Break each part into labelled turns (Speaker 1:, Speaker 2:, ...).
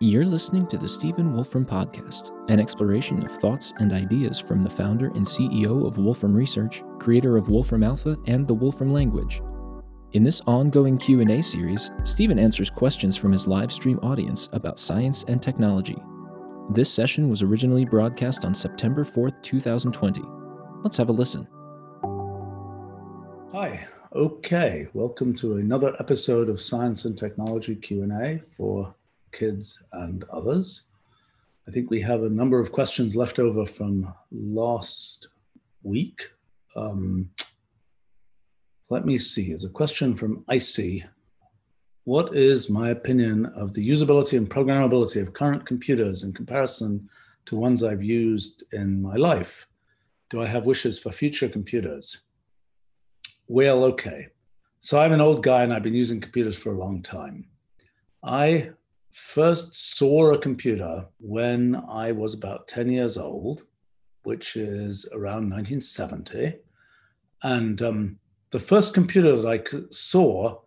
Speaker 1: You're listening to the Stephen Wolfram Podcast, an exploration of thoughts and ideas from the founder and CEO of Wolfram Research, creator of Wolfram Alpha and the Wolfram Language. In this ongoing Q&A series, Stephen answers questions from his live stream audience about science and technology. This session was originally broadcast on September 4th, 2020. Let's have a listen.
Speaker 2: Hi. Okay, welcome to another episode of Science and Technology Q&A for kids and others. I think we have a number of questions left over from last week. Um, let me see. There's a question from Icy. What is my opinion of the usability and programmability of current computers in comparison to ones I've used in my life? Do I have wishes for future computers? Well, okay. So I'm an old guy and I've been using computers for a long time. I first saw a computer when I was about 10 years old, which is around 1970. And um, the first computer that I saw,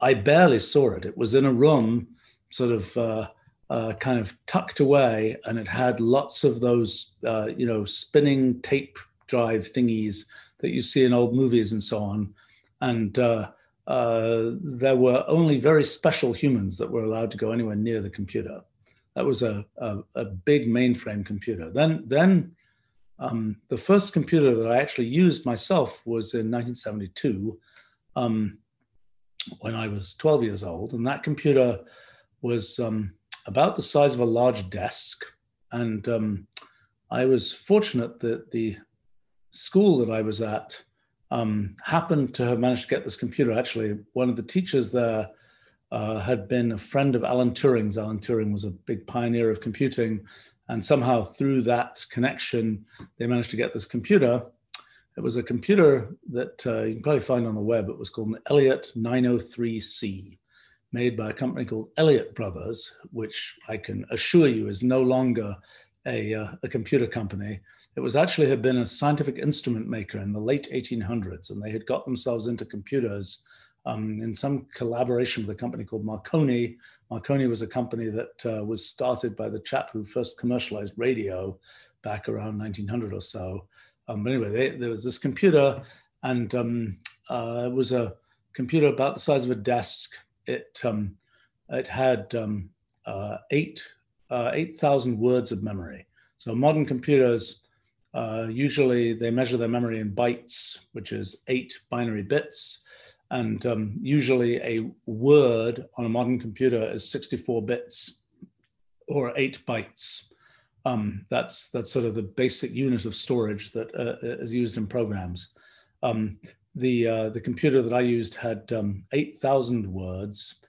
Speaker 2: I barely saw it. It was in a room, sort of uh, uh, kind of tucked away, and it had lots of those, uh, you know, spinning tape drive thingies that you see in old movies and so on. And uh, there were only very special humans that were allowed to go anywhere near the computer. That was a, a, a big mainframe computer. Then, then um, the first computer that I actually used myself was in 1972 um, when I was 12 years old. And that computer was um, about the size of a large desk. And um, I was fortunate that the school that I was at um, happened to have managed to get this computer. Actually, one of the teachers there uh, had been a friend of Alan Turing's. Alan Turing was a big pioneer of computing. And somehow through that connection, they managed to get this computer. It was a computer that uh, you can probably find on the web. It was called an Elliott 903C, made by a company called Elliott Brothers, which I can assure you is no longer a, uh, a computer company. It was actually had been a scientific instrument maker in the late 1800s, and they had got themselves into computers um, in some collaboration with a company called Marconi. Marconi was a company that uh, was started by the chap who first commercialized radio back around 1900 or so. Um, but anyway, they, there was this computer, and um, uh, it was a computer about the size of a desk. It um, it had um, uh, eight uh, 8,000 words of memory. So modern computers, uh, usually they measure their memory in bytes, which is eight binary bits. And um, usually a word on a modern computer is 64 bits or eight bytes. Um, that's, that's sort of the basic unit of storage that uh, is used in programs. Um, the, uh, the computer that I used had um, 8,000 words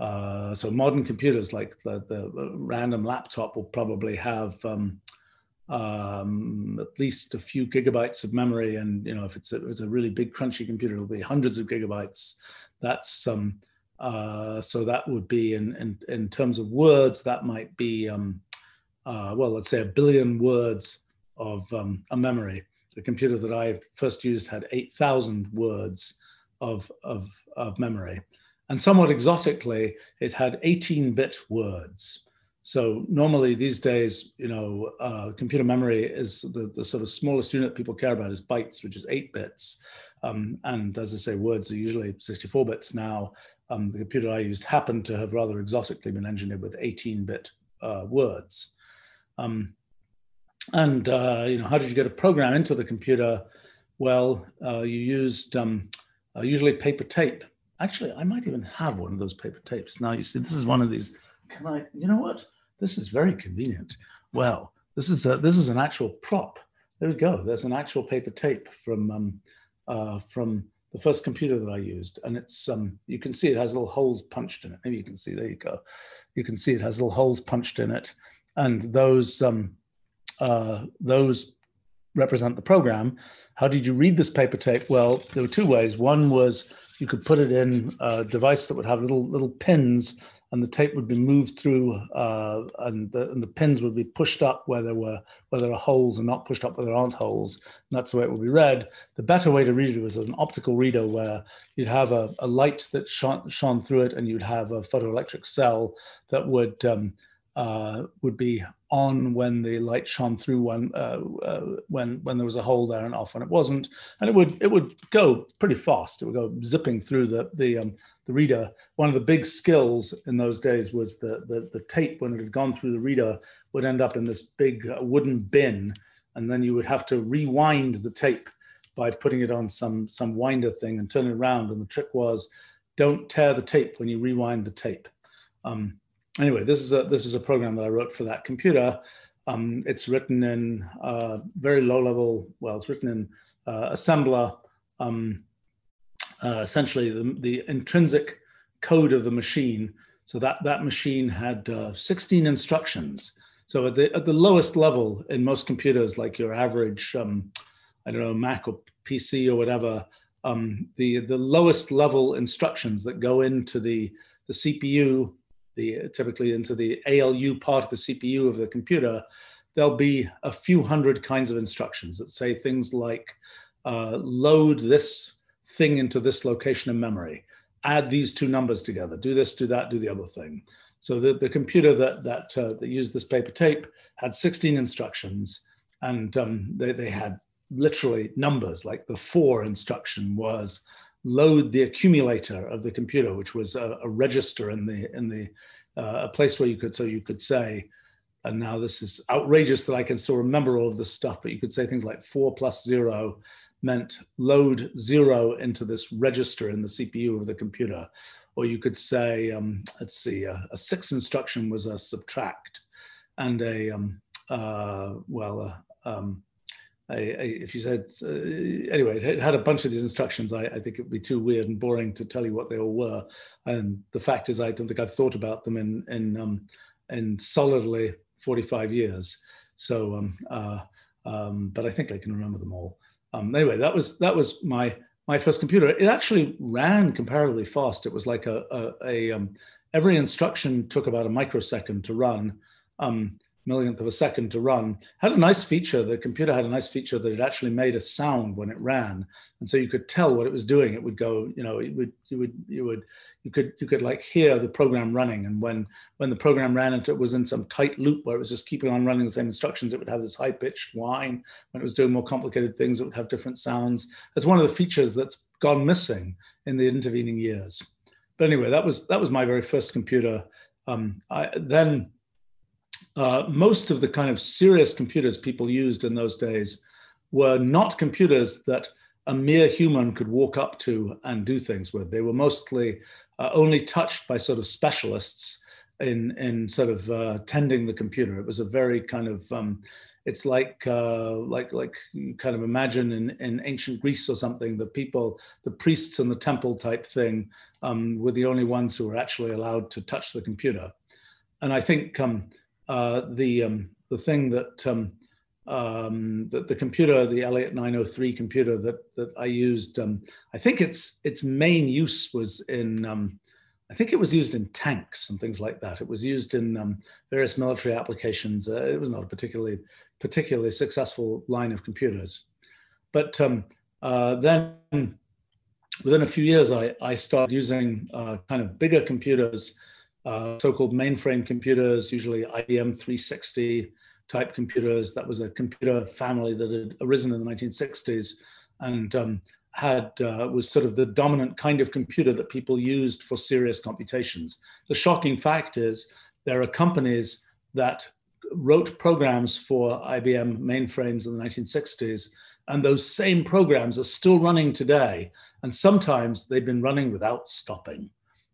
Speaker 2: uh, so modern computers like the, the, random laptop will probably have um, um, at least a few gigabytes of memory. And, you know, if it's a, it's a really big crunchy computer, it'll be hundreds of gigabytes. That's, um, uh, so that would be in, in, in terms of words, that might be, um, uh, well, let's say a billion words of um, a memory. The computer that I first used had 8,000 words of, of, of memory. And somewhat exotically, it had 18 bit words. So normally these days, you know, uh, computer memory is the, the sort of smallest unit people care about is bytes, which is eight bits. Um, and as I say, words are usually 64 bits now. Um, the computer I used happened to have rather exotically been engineered with 18 bit uh, words. Um, and, uh, you know, how did you get a program into the computer? Well, uh, you used um, uh, usually paper tape Actually, I might even have one of those paper tapes. Now, you see, this is one of these. Can I, you know what? This is very convenient. Well, this is a, this is an actual prop. There we go. There's an actual paper tape from um, uh, from the first computer that I used, and it's um, you can see it has little holes punched in it. Maybe you can see. There you go. You can see it has little holes punched in it, and those um, uh, those represent the program. How did you read this paper tape? Well, there were two ways. One was you could put it in a device that would have little little pins and the tape would be moved through uh, and, the, and the pins would be pushed up where there were where there are holes and not pushed up where there aren't holes. And that's the way it would be read. The better way to read it was an optical reader where you'd have a, a light that shone, shone through it and you'd have a photoelectric cell that would um, uh, would be on when the light shone through one uh, uh, when when there was a hole there and off when it wasn't. And it would it would go pretty fast. It would go zipping through the the um, the reader. One of the big skills in those days was the, the the tape. When it had gone through the reader would end up in this big uh, wooden bin. And then you would have to rewind the tape by putting it on some some winder thing and turn it around. And the trick was don't tear the tape when you rewind the tape. Um, anyway, this is a this is a program that I wrote for that computer. Um, it's written in uh, very low level. Well, it's written in uh, assembler. Um, uh, essentially, the, the intrinsic code of the machine. So that that machine had uh, 16 instructions. So at the at the lowest level in most computers, like your average, um, I don't know, Mac or PC or whatever, um, the the lowest level instructions that go into the the CPU the typically into the ALU part of the CPU of the computer, there'll be a few hundred kinds of instructions that say things like uh, load this thing into this location in memory, add these two numbers together, do this, do that, do the other thing. So the, the computer that that uh, that used this paper tape had 16 instructions, and um, they, they had literally numbers. Like the four instruction was load the accumulator of the computer, which was a, a register in the in the uh, a place where you could so you could say, and now this is outrageous that I can still remember all of this stuff, but you could say things like four plus zero meant load zero into this register in the CPU of the computer. Or you could say, um, let's see, a, a, six instruction was a subtract, and a um, uh, well, uh, um, if you said uh, anyway, it had a bunch of these instructions. I, I, think it would be too weird and boring to tell you what they all were. And the fact is, I don't think I've thought about them in in um, in solidly 45 years. So, um, uh, um, but I think I can remember them all. Um, anyway, that was that was my my first computer. It actually ran comparatively fast. It was like a, a, a um, every instruction took about a microsecond to run. Um, millionth of a second to run had a nice feature the computer had a nice feature that it actually made a sound when it ran. And so you could tell what it was doing. It would go you know it would you would you would you could you could like hear the program running. And when when the program ran into it was in some tight loop where it was just keeping on running the same instructions. It would have this high pitched whine. When it was doing more complicated things it would have different sounds. That's one of the features that's gone missing in the intervening years. But anyway that was that was my very first computer. Um, I, then uh, most of the kind of serious computers people used in those days were not computers that a mere human could walk up to and do things with. They were mostly uh, only touched by sort of specialists in in sort of uh, tending the computer. It was a very kind of um, it's like uh, like like you kind of imagine in, in ancient Greece or something. The people, the priests in the temple type thing, um, were the only ones who were actually allowed to touch the computer. And I think um, uh, the um, the thing that um, um, the, the computer, the Elliott 903 computer that that I used, um, I think its its main use was in um, I think it was used in tanks and things like that. It was used in um, various military applications. Uh, it was not a particularly particularly successful line of computers, but uh, then within a few years, I, I started using uh, kind of bigger computers uh, so-called mainframe computers, usually IBM 360 type computers. That was a computer family that had arisen in the 1960s and um, had uh, was sort of the dominant kind of computer that people used for serious computations. The shocking fact is there are companies that wrote programs for IBM mainframes in the 1960s, and those same programs are still running today. And sometimes they've been running without stopping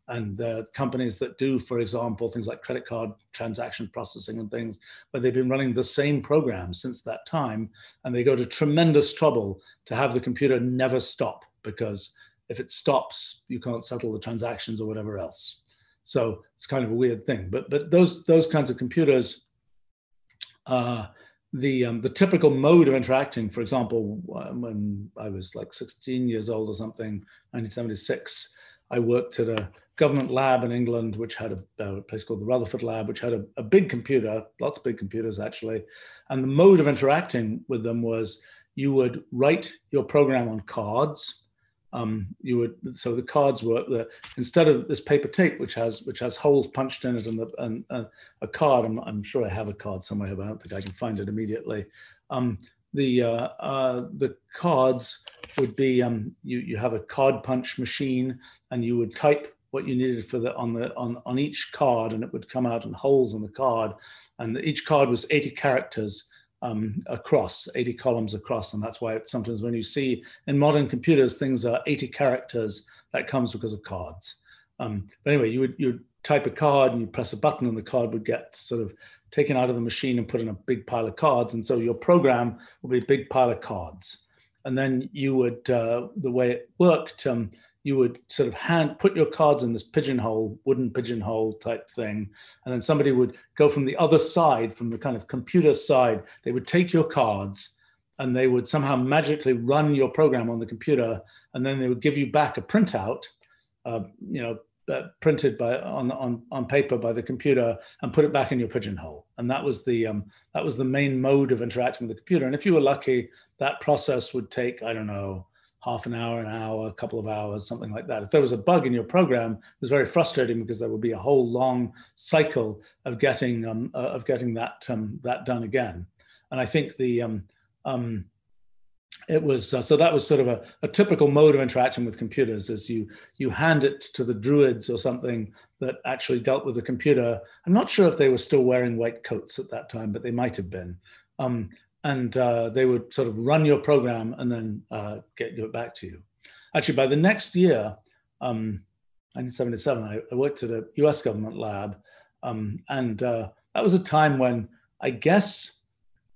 Speaker 2: and the companies that do, for example, things like credit card transaction processing and things, where they've been running the same program since that time, and they go to tremendous trouble to have the computer never stop because if it stops, you can't settle the transactions or whatever else. So it's kind of a weird thing. But but those those kinds of computers, uh, the um, the typical mode of interacting, for example, when I was like 16 years old or something, 1976, I worked at a government lab in England, which had a, a place called the Rutherford Lab, which had a, a, big computer, lots of big computers actually. And the mode of interacting with them was you would write your program on cards, um, you would so the cards were the instead of this paper tape which has which has holes punched in it and, the, and uh, a card I'm, I'm, sure I have a card somewhere but I don't think I can find it immediately um, the uh, uh, the cards would be um, you you have a card punch machine and you would type what you needed for the on the on on each card and it would come out in holes in the card. And each card was 80 characters um, across 80 columns across. And that's why sometimes when you see in modern computers things are 80 characters that comes because of cards. Um, but anyway you would you would type a card and you press a button and the card would get sort of taken out of the machine and put in a big pile of cards. And so your program would be a big pile of cards. And then you would uh, the way it worked um, you would sort of hand put your cards in this pigeonhole, wooden pigeonhole type thing, and then somebody would go from the other side, from the kind of computer side. They would take your cards, and they would somehow magically run your program on the computer, and then they would give you back a printout, uh, you know, uh, printed by on on on paper by the computer, and put it back in your pigeonhole. And that was the um, that was the main mode of interacting with the computer. And if you were lucky, that process would take I don't know half an hour, an hour, a couple of hours, something like that. If there was a bug in your program, it was very frustrating because there would be a whole long cycle of getting um, uh, of getting that um, that done again. And I think the um, um it was uh, so that was sort of a, a, typical mode of interaction with computers is you you hand it to the druids or something that actually dealt with the computer i'm not sure if they were still wearing white coats at that time but they might have been um, and uh, they would sort of run your program and then uh, get it back to you. Actually, by the next year, um, 1977, I, I, worked at a U.S. government lab, um, and uh, that was a time when I guess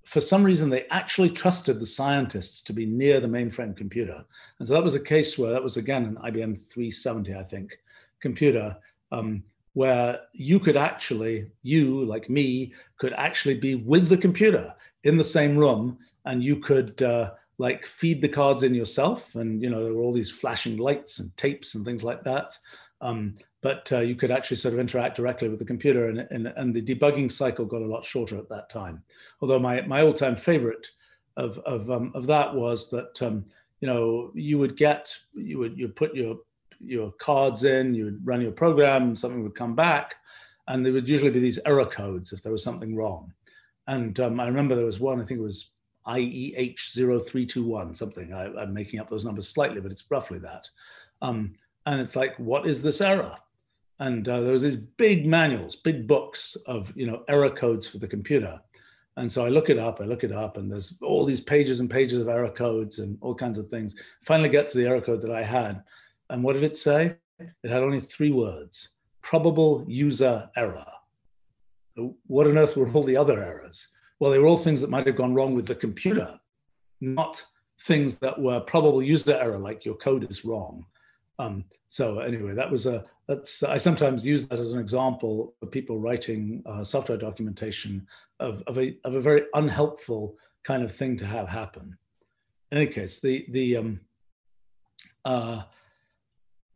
Speaker 2: for some reason they actually trusted the scientists to be near the mainframe computer, and so that was a case where that was again an IBM 370, I think, computer. Um, where you could actually, you like me, could actually be with the computer in the same room and you could uh, like feed the cards in yourself. And, you know, there were all these flashing lights and tapes and things like that. Um, but uh, you could actually sort of interact directly with the computer and, and, and, the debugging cycle got a lot shorter at that time. Although my, my all-time favorite of, of, um, of that was that, um, you know, you would get, you would, you put your your cards in, you would run your program, something would come back, and there would usually be these error codes if there was something wrong. And um, I remember there was one, I think it was IEH0321, something. I, am making up those numbers slightly, but it's roughly that. Um, and it's like, what is this error? And uh, there was these big manuals, big books of you know error codes for the computer. And so I look it up, I look it up, and there's all these pages and pages of error codes and all kinds of things. Finally, get to the error code that I had, and what did it say? It had only three words probable user error. What on earth were all the other errors? Well, they were all things that might have gone wrong with the computer, not things that were probable user error, like your code is wrong. Um, so anyway, that was a that's I sometimes use that as an example of people writing uh, software documentation of, of a of a very unhelpful kind of thing to have happen. In any case, the the um, uh,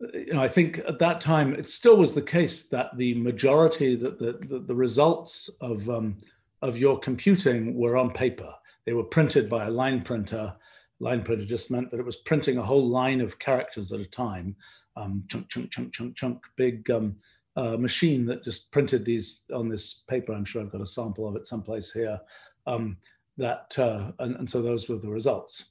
Speaker 2: you know, I think at that time it still was the case that the majority, that the, the, the, results of, um, of your computing were on paper. They were printed by a line printer. Line printer just meant that it was printing a whole line of characters at a time, um, chunk, chunk, chunk, chunk, chunk, big um, uh, machine that just printed these on this paper. I'm sure I've got a sample of it someplace here. Um, that uh, and, and so those were the results.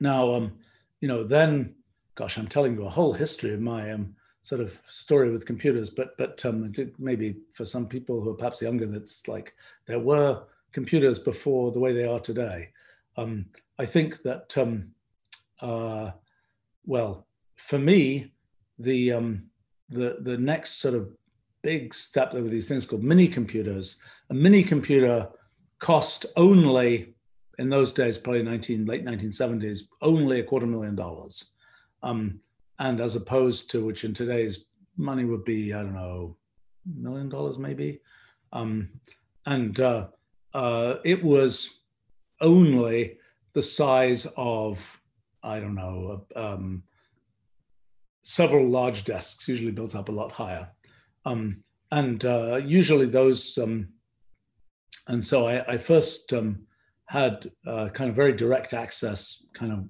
Speaker 2: Now, um, you know, then gosh, I'm telling you a whole history of my um, sort of story with computers, but but um, maybe for some people who are perhaps younger, that's like there were computers before the way they are today. Um, I think that um, uh, well, for me, the um, the the next sort of big step over these things called mini computers. A mini computer cost only in those days, probably 19 late 1970s, only a quarter million dollars. Um, and as opposed to which in today's money would be, I don't know, million dollars maybe. Um, and uh, uh, it was only the size of, I don't know, um, several large desks, usually built up a lot higher. Um, and uh, usually those, um, and so I, I first um, had uh, kind of very direct access, kind of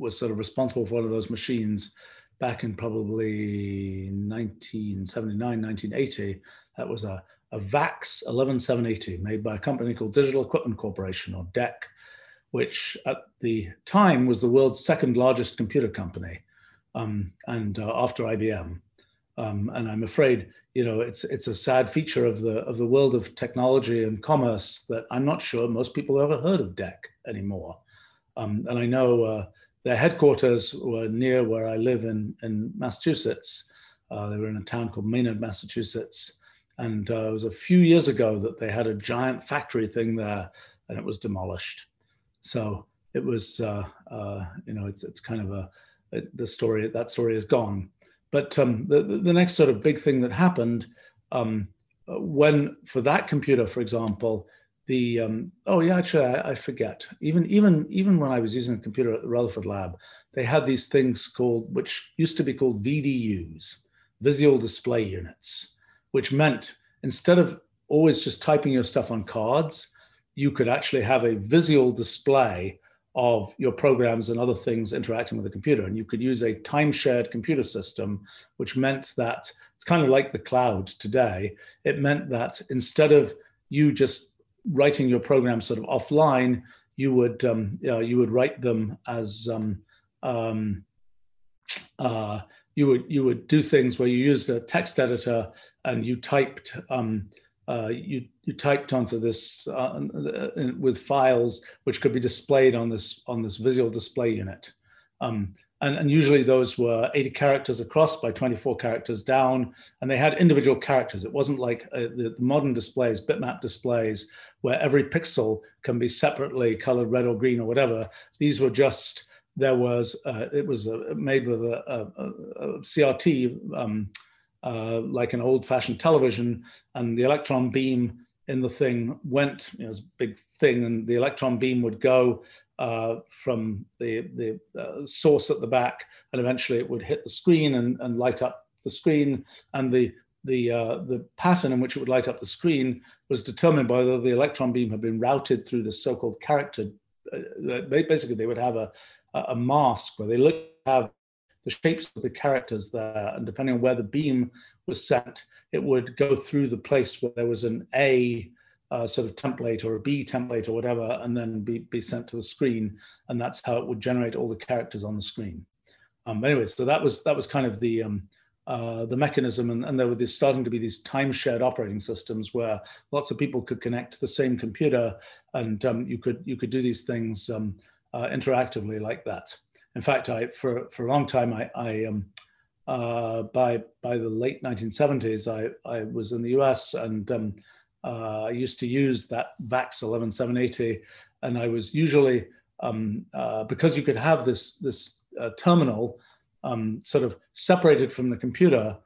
Speaker 2: was sort of responsible for one of those machines back in probably 1979, 1980. That was a, a VAX 11780 made by a company called Digital Equipment Corporation or DEC, which at the time was the world's second largest computer company um, and uh, after IBM. Um, and I'm afraid, you know, it's it's a sad feature of the of the world of technology and commerce that I'm not sure most people have ever heard of DEC anymore. Um, and I know uh, their headquarters were near where I live in in Massachusetts. Uh, they were in a town called Maynard, Massachusetts, and uh, it was a few years ago that they had a giant factory thing there, and it was demolished. So it was, uh, uh, you know, it's it's kind of a the story that story is gone. But um, the, the next sort of big thing that happened um, when, for that computer, for example, the um, oh yeah, actually I, I, forget. Even even even when I was using the computer at the Rutherford Lab, they had these things called, which used to be called VDUs, visual display units, which meant instead of always just typing your stuff on cards, you could actually have a visual display of your programs and other things interacting with the computer. And you could use a time shared computer system, which meant that it's kind of like the cloud today. It meant that instead of you just writing your programs sort of offline, you would um, you, know, you would write them as um, um, uh, you would you would do things where you used a text editor and you typed um, uh, you, you typed onto this uh, with files which could be displayed on this on this visual display unit. Um, and, and, usually those were 80 characters across by 24 characters down, and they had individual characters. It wasn't like uh, the, the, modern displays, bitmap displays, where every pixel can be separately colored red or green or whatever. These were just there was uh, it was uh, made with a, a, a CRT. Um, uh, like an old-fashioned television, and the electron beam in the thing went. You know, it was a big thing, and the electron beam would go uh, from the the uh, source at the back, and eventually it would hit the screen and, and light up the screen. And the the uh, the pattern in which it would light up the screen was determined by whether the electron beam had been routed through the so-called character. Uh, basically, they would have a a mask where they look have the shapes of the characters there, and depending on where the beam was set, it would go through the place where there was an A uh, sort of template or a B template or whatever, and then be, be sent to the screen, and that's how it would generate all the characters on the screen. Um, anyway, so that was that was kind of the um, uh, the mechanism, and, and there were this, starting to be these time shared operating systems where lots of people could connect to the same computer, and um, you could you could do these things um, uh, interactively like that. In fact, I for for a long time I, I um, uh, by by the late 1970s I I was in the U.S. and um, uh, I used to use that VAX 11780, and I was usually um, uh, because you could have this this uh, terminal um, sort of separated from the computer.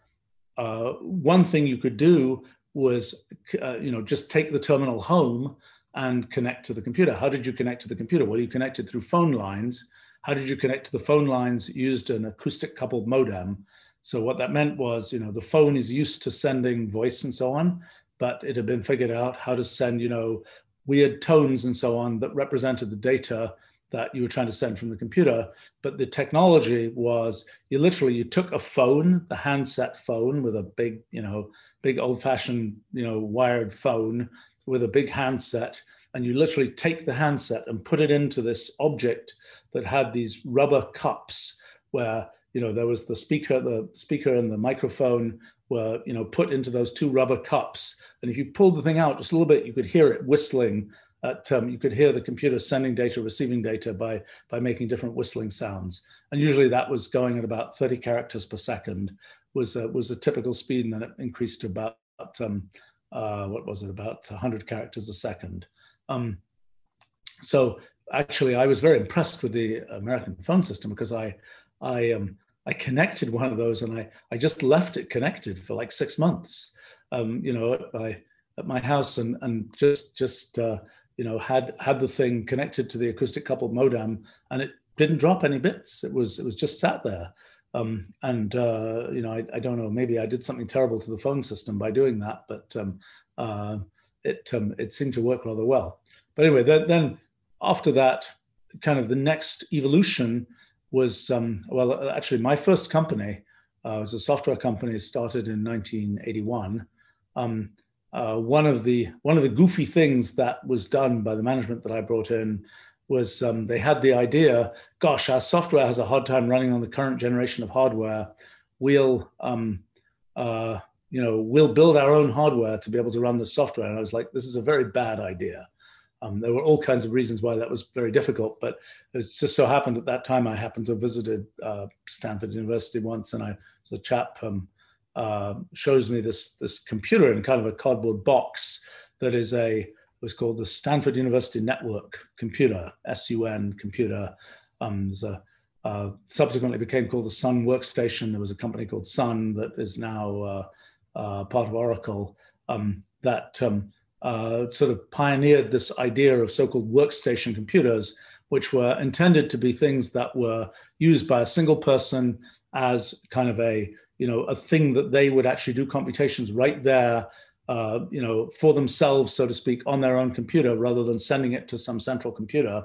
Speaker 2: Uh, one thing you could do was uh, you know just take the terminal home and connect to the computer. How did you connect to the computer? Well, you connected through phone lines how did you connect to the phone lines used an acoustic coupled modem so what that meant was you know the phone is used to sending voice and so on but it had been figured out how to send you know weird tones and so on that represented the data that you were trying to send from the computer. But the technology was you literally you took a phone the handset phone with a big you know big old fashioned you know wired phone with a big handset and you literally take the handset and put it into this object that had these rubber cups where you know there was the speaker the speaker and the microphone were you know put into those two rubber cups. And if you pulled the thing out just a little bit you could hear it whistling at, um, you could hear the computer sending data receiving data by by making different whistling sounds. And usually that was going at about 30 characters per second was a, was a typical speed and then it increased to about um, uh, what was it? About 100 characters a second. Um, so actually, I was very impressed with the American phone system because I, I, um, I connected one of those and I, I just left it connected for like six months, um, you know, at my, at my house and, and just, just, uh, you know, had, had the thing connected to the acoustic coupled modem and it didn't drop any bits. It was, it was just sat there. Um, and uh, you know, I, I, don't know. Maybe I did something terrible to the phone system by doing that, but um, uh, it um, it seemed to work rather well. But anyway, then, then after that, kind of the next evolution was um, well, actually, my first company uh, was a software company started in 1981. Um, uh, one of the one of the goofy things that was done by the management that I brought in was um, they had the idea, gosh, our software has a hard time running on the current generation of hardware. We'll um, uh, you know we'll build our own hardware to be able to run the software. And I was like, this is a very bad idea. Um, there were all kinds of reasons why that was very difficult, but it just so happened at that time I happened to have visited uh, Stanford University once, and I was chap um, uh, shows me this this computer in kind of a cardboard box that is a was called the Stanford University Network Computer (SUN) computer. Um, a uh, subsequently became called the Sun Workstation. There was a company called Sun that is now uh, uh part of Oracle um, that um, uh, sort of pioneered this idea of so-called workstation computers, which were intended to be things that were used by a single person as kind of a you know a thing that they would actually do computations right there uh, you know for themselves so to speak on their own computer rather than sending it to some central computer.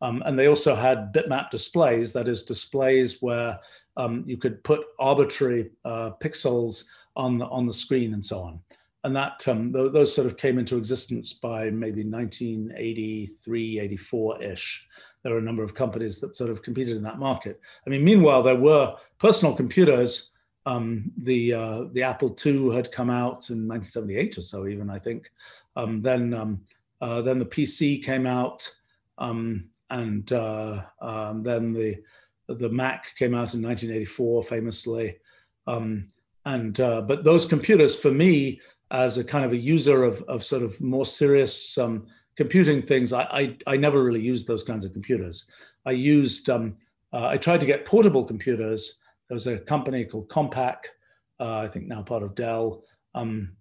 Speaker 2: Um, and they also had bitmap displays that is displays where um, you could put arbitrary uh, pixels on the, on the screen and so on and that um, th- those sort of came into existence by maybe 1983, 84 ish. There were a number of companies that sort of competed in that market. I mean, meanwhile, there were personal computers. Um, the uh, the Apple II had come out in 1978 or so, even I think. Um, then um, uh, then the PC came out, um, and uh, um, then the the Mac came out in 1984, famously. And uh, but those computers, for me, as a kind of a user of, of sort of more serious um, computing things, I, I, I, never really used those kinds of computers. I used, um, uh, I tried to get portable computers. There was a company called Compaq, uh, I think now part of Dell, um,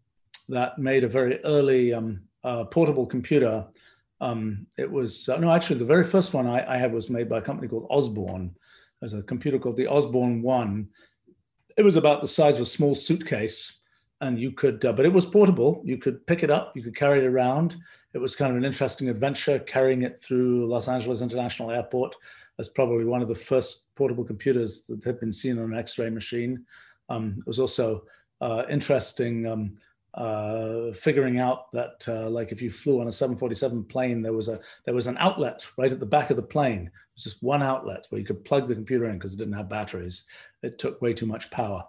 Speaker 2: that made a very early um, uh, portable computer. Um, it was, uh, no, actually, the very first one I, I, had was made by a company called Osborne. There's a computer called the Osborne One. It was about the size of a small suitcase and you could, uh, but it was portable. You could pick it up, you could carry it around. It was kind of an interesting adventure carrying it through Los Angeles International Airport as probably one of the first portable computers that had been seen on an X ray machine. Um, it was also uh, interesting um, uh, figuring out that uh, like if you flew on a 747 plane there was a there was an outlet right at the back of the plane it was just one outlet where you could plug the computer in because it didn't have batteries it took way too much power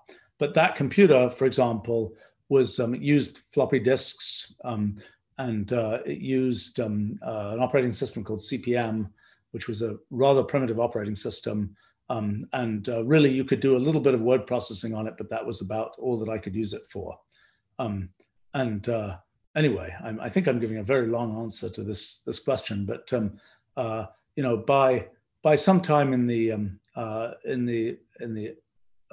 Speaker 2: but that computer, for example, was um, used floppy disks um, and uh, it used um, uh, an operating system called CP/M, which was a rather primitive operating system. Um, and uh, really, you could do a little bit of word processing on it, but that was about all that I could use it for. Um, and uh, anyway, I'm, i think I'm giving a very long answer to this this question, but um, uh, you know, by by sometime in the uh, in the in the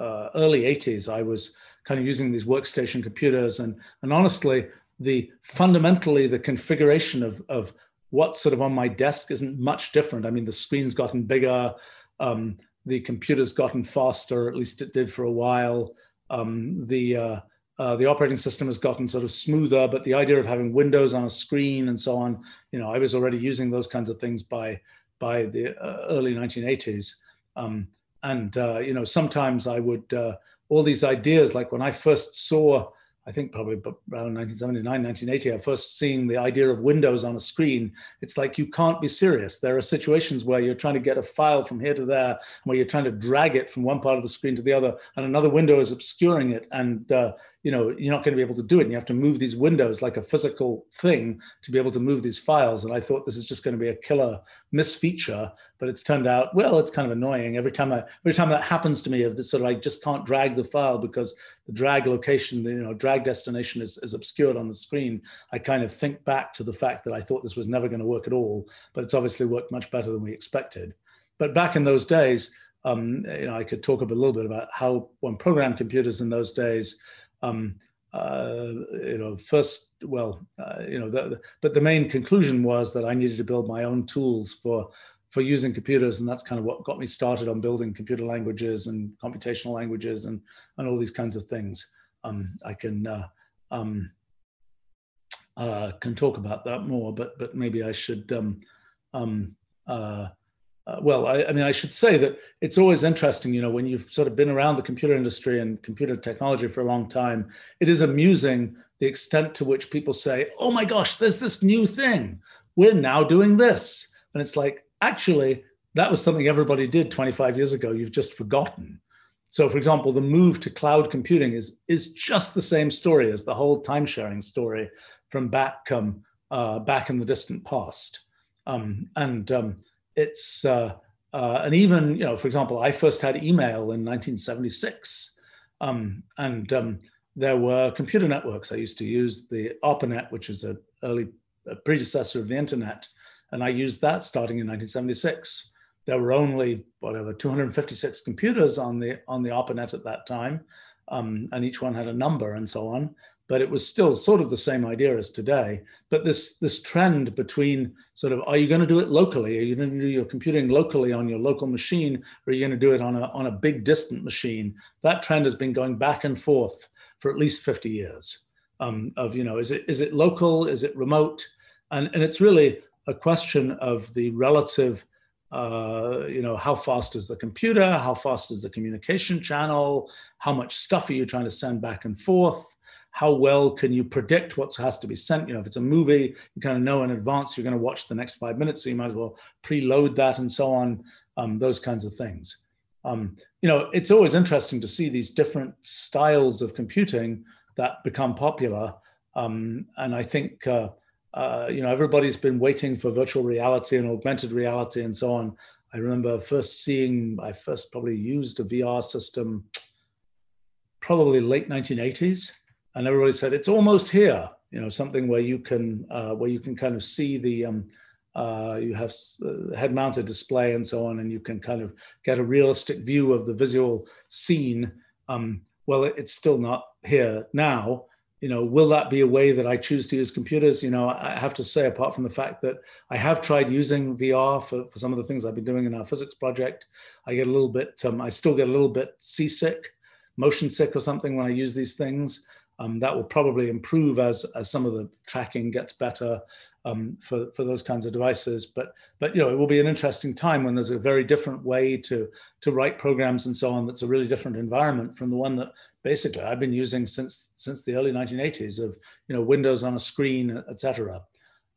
Speaker 2: uh, early 80s, I was kind of using these workstation computers. And, and honestly, the fundamentally, the configuration of, of what's sort of on my desk isn't much different. I mean, the screen's gotten bigger, um, the computer's gotten faster, at least it did for a while. Um, the uh, uh, the operating system has gotten sort of smoother, but the idea of having windows on a screen and so on, you know, I was already using those kinds of things by by the uh, early 1980s. Um, and uh, you know sometimes i would uh, all these ideas like when i first saw I think probably around 1979, 1980, I first seeing the idea of windows on a screen. It's like you can't be serious. There are situations where you're trying to get a file from here to there, where you're trying to drag it from one part of the screen to the other, and another window is obscuring it, and uh, you know you're not going to be able to do it. And you have to move these windows like a physical thing to be able to move these files. And I thought this is just going to be a killer misfeature, but it's turned out well. It's kind of annoying every time I every time that happens to me. Of this sort of I just can't drag the file because the drag location, the you know drag destination is, is obscured on the screen. I kind of think back to the fact that I thought this was never going to work at all, but it's obviously worked much better than we expected. But back in those days, um, you know, I could talk a little bit about how one programmed computers in those days. Um, uh, you know, first, well, uh, you know, the, but the main conclusion was that I needed to build my own tools for for using computers, and that's kind of what got me started on building computer languages and computational languages and and all these kinds of things. Um, I can uh, um, uh, can talk about that more, but but maybe I should um, um, uh, well, I, I, mean, I should say that it's always interesting, you know, when you've sort of been around the computer industry and computer technology for a long time, it is amusing the extent to which people say, oh my gosh, there's this new thing. We're now doing this. And it's like, actually, that was something everybody did 25 years ago. You've just forgotten. So, for example, the move to cloud computing is, is just the same story as the whole time sharing story from back, um, uh, back in the distant past. Um, and um, it's, uh, uh, and even, you know, for example, I first had email in 1976. Um, and um, there were computer networks. I used to use the ARPANET, which is an early predecessor of the internet. And I used that starting in 1976 there were only whatever 256 computers on the on the ARPANET at that time, um, and each one had a number and so on. But it was still sort of the same idea as today. But this this trend between sort of are you going to do it locally? Are you going to do your computing locally on your local machine, or are you going to do it on a on a big distant machine? That trend has been going back and forth for at least 50 years. Um, of you know, is it is it local? Is it remote? And and it's really a question of the relative uh, you know, how fast is the computer? How fast is the communication channel? How much stuff are you trying to send back and forth? How well can you predict what has to be sent? You know, if it's a movie, you kind of know in advance you're going to watch the next five minutes, so you might as well preload that and so on. Um, those kinds of things. Um, you know, it's always interesting to see these different styles of computing that become popular. Um, and I think uh, uh, you know, everybody's been waiting for virtual reality and augmented reality and so on. I remember first seeing, I first probably used a VR system probably late 1980s, and everybody said it's almost here. You know, something where you can uh, where you can kind of see the um, uh, you have uh, head-mounted display and so on, and you can kind of get a realistic view of the visual scene. Um, well, it's still not here now, you know, will that be a way that I choose to use computers? You know, I have to say, apart from the fact that I have tried using VR for, for some of the things I've been doing in our physics project, I get a little bit, um, I still get a little bit seasick, motion sick or something when I use these things. Um, that will probably improve as, as some of the tracking gets better um, for, for those kinds of devices. But, but, you know, it will be an interesting time when there's a very different way to, to write programs and so on. That's a really different environment from the one that basically I've been using since, since the early 1980s of, you know, Windows on a screen, etc.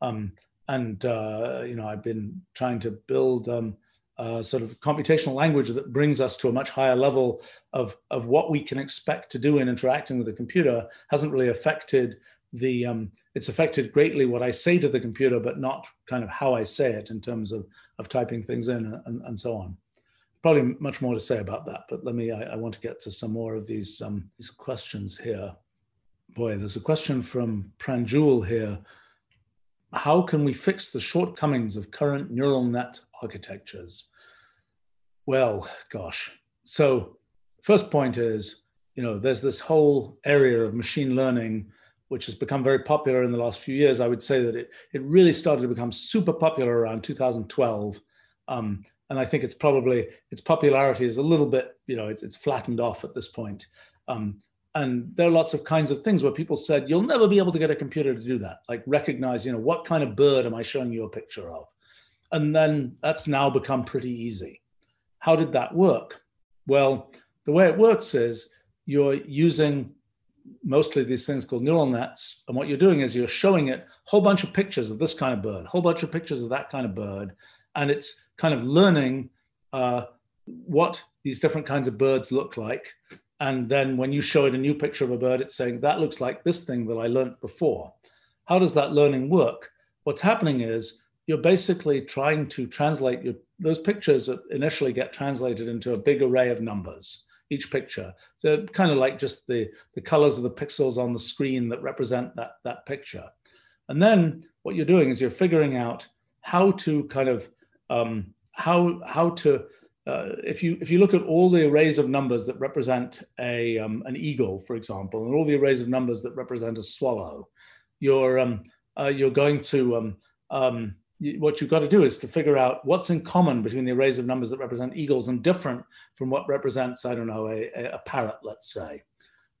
Speaker 2: Um, and, uh, you know, I've been trying to build um, uh, sort of computational language that brings us to a much higher level of, of what we can expect to do in interacting with a computer hasn't really affected the um, it's affected greatly what I say to the computer, but not kind of how I say it in terms of of typing things in and, and so on. Probably much more to say about that, but let me. I, I want to get to some more of these um, these questions here. Boy, there's a question from Pranjul here. How can we fix the shortcomings of current neural net architectures? Well, gosh. So, first point is, you know, there's this whole area of machine learning which has become very popular in the last few years. I would say that it, it really started to become super popular around 2012. Um, and I think it's probably, its popularity is a little bit, you know, it's, it's flattened off at this point. Um, and there are lots of kinds of things where people said, you'll never be able to get a computer to do that. Like recognize, you know, what kind of bird am I showing you a picture of? And then that's now become pretty easy. How did that work? Well, the way it works is you're using mostly these things called neural nets. And what you're doing is you're showing it a whole bunch of pictures of this kind of bird, a whole bunch of pictures of that kind of bird. And it's kind of learning uh, what these different kinds of birds look like. And then when you show it a new picture of a bird, it's saying, that looks like this thing that I learned before. How does that learning work? What's happening is you're basically trying to translate your, those pictures that initially get translated into a big array of numbers each picture. They're kind of like just the, the colors of the pixels on the screen that represent that, that picture. And then what you're doing is you're figuring out how to kind of, um, how, how to, uh, if you if you look at all the arrays of numbers that represent a um, an eagle, for example, and all the arrays of numbers that represent a swallow, you're um, uh, you're going to um, um what you've got to do is to figure out what's in common between the arrays of numbers that represent eagles and different from what represents, I don't know, a, a parrot, let's say.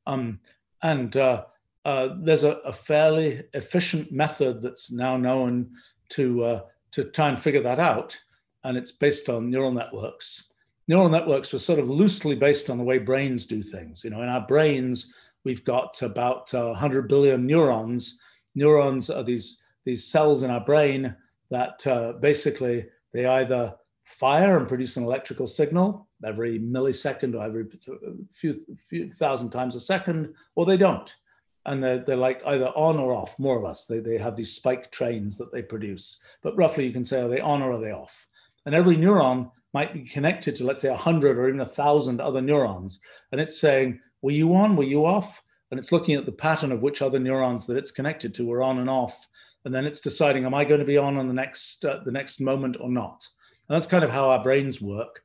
Speaker 2: Um, and uh, uh, there's a, a, fairly efficient method that's now known to, uh, to try and figure that out. and it's based on neural networks. Neural networks were sort of loosely based on the way brains do things. You know, in our brains, we've got about uh, 100 billion neurons. Neurons are these these cells in our brain that uh, basically they either fire and produce an electrical signal every millisecond or every few, few thousand times a second, or they don't. And they're, they're like either on or off, more or less. They, they have these spike trains that they produce. But roughly you can say, are they on or are they off? And every neuron might be connected to, let's say, 100 or even 1,000 other neurons. And it's saying, were you on? Were you off? And it's looking at the pattern of which other neurons that it's connected to were on and off. And then it's deciding, am I going to be on on the next, uh, the next moment or not? And that's kind of how our brains work.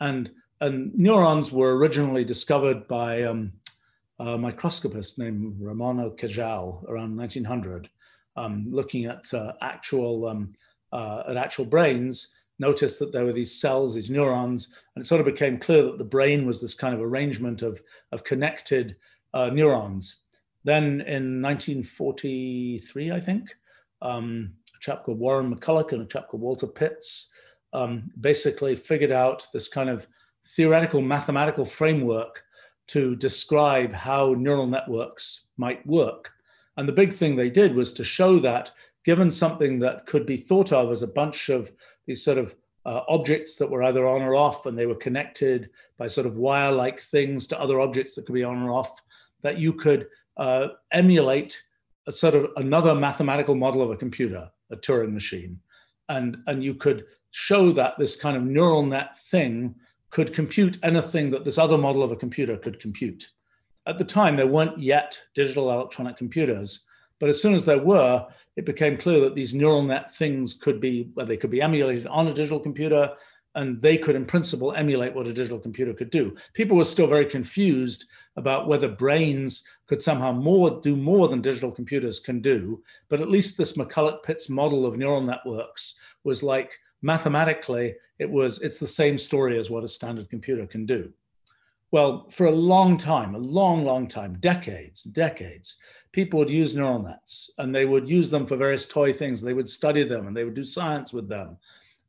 Speaker 2: And, and neurons were originally discovered by um, a microscopist named Ramon Cajal around 1900, um, looking at uh, actual um, uh, at actual brains. Noticed that there were these cells, these neurons, and it sort of became clear that the brain was this kind of arrangement of, of connected uh, neurons. Then in 1943, I think, um, a chap called Warren McCulloch and a chap called Walter Pitts um, basically figured out this kind of theoretical mathematical framework to describe how neural networks might work. And the big thing they did was to show that given something that could be thought of as a bunch of these sort of uh, objects that were either on or off, and they were connected by sort of wire like things to other objects that could be on or off, that you could uh, emulate a sort of another mathematical model of a computer, a Turing machine. And, and you could show that this kind of neural net thing could compute anything that this other model of a computer could compute. At the time, there weren't yet digital electronic computers, but as soon as there were, it became clear that these neural net things could be, well, they could be emulated on a digital computer, and they could, in principle, emulate what a digital computer could do. People were still very confused about whether brains could somehow more do more than digital computers can do. But at least this McCulloch-Pitts model of neural networks was like mathematically, it was it's the same story as what a standard computer can do. Well, for a long time, a long, long time, decades, decades, people would use neural nets and they would use them for various toy things. They would study them and they would do science with them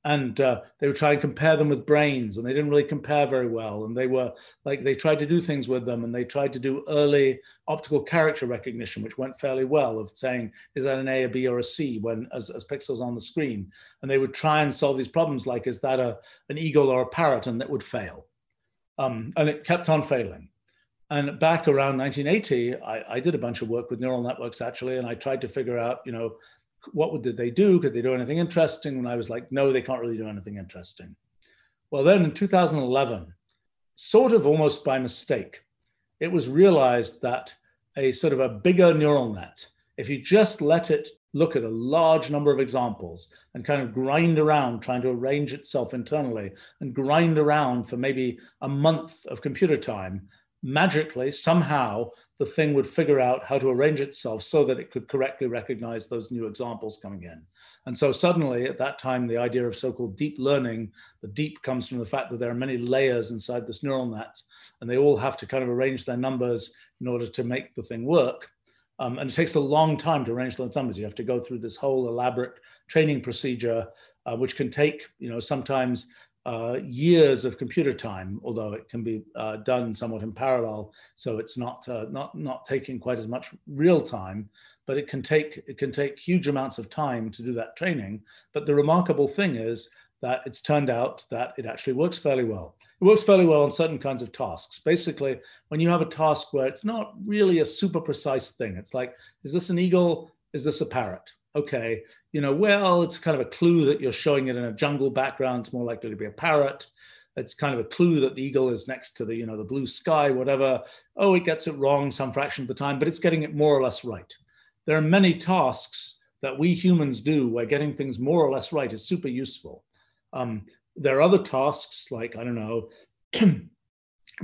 Speaker 2: and uh, they would try and compare them with brains and they didn't really compare very well and they were like they tried to do things with them and they tried to do early optical character recognition which went fairly well of saying is that an a a b or a c? when as, as pixels on the screen. And they would try and solve these problems like is that a, an eagle or a parrot? and that would fail. Um, and it kept on failing. And back around 1980 I, I did a bunch of work with neural networks actually and i tried to figure out you know what did they do? Could they do anything interesting? And I was like, no, they can't really do anything interesting. Well, then in 2011, sort of almost by mistake, it was realized that a sort of a bigger neural net, if you just let it look at a large number of examples and kind of grind around trying to arrange itself internally and grind around for maybe a month of computer time, magically, somehow, the thing would figure out how to arrange itself so that it could correctly recognize those new examples coming in. And so suddenly at that time, the idea of so-called deep learning, the deep comes from the fact that there are many layers inside this neural net, and they all have to kind of arrange their numbers in order to make the thing work. Um, and it takes a long time to arrange those numbers. You have to go through this whole elaborate training procedure, uh, which can take, you know, sometimes uh, years of computer time, although it can be uh, done somewhat in parallel. So it's not uh, not not taking quite as much real time, but it can take it can take huge amounts of time to do that training. But the remarkable thing is that it's turned out that it actually works fairly well. It works fairly well on certain kinds of tasks. Basically, when you have a task where it's not really a super precise thing, it's like, is this an eagle? Is this a parrot? Okay, you know, well, it's kind of a clue that you're showing it in a jungle background. It's more likely to be a parrot. It's kind of a clue that the eagle is next to the, you know, the blue sky, whatever. Oh, it gets it wrong some fraction of the time, but it's getting it more or less right. There are many tasks that we humans do where getting things more or less right is super useful. Um, there are other tasks like, I don't know,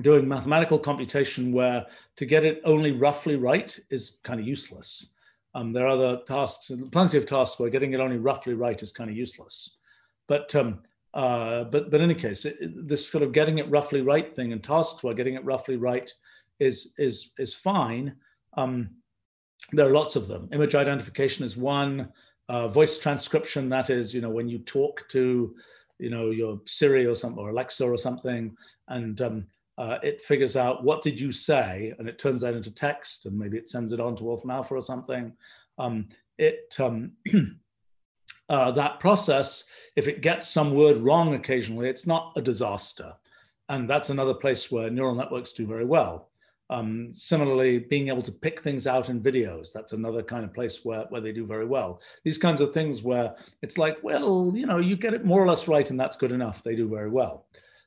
Speaker 2: doing mathematical computation where to get it only roughly right is kind of useless. Um, there are other tasks, and plenty of tasks where getting it only roughly right is kind of useless. But um, uh, but but in any case, it, this sort of getting it roughly right thing and tasks where getting it roughly right is is is fine. Um, there are lots of them. Image identification is one. Uh, voice transcription, that is, you know, when you talk to you know, your Siri or something, or Alexa or something, and um, uh, it figures out what did you say, and it turns that into text, and maybe it sends it on to Wolfram Alpha or something. Um, it um, uh, that process, if it gets some word wrong occasionally, it's not a disaster, and that's another place where neural networks do very well. Um, similarly, being able to pick things out in videos, that's another kind of place where, where they do very well. These kinds of things where it's like, well, you know, you get it more or less right and that's good enough. They do very well.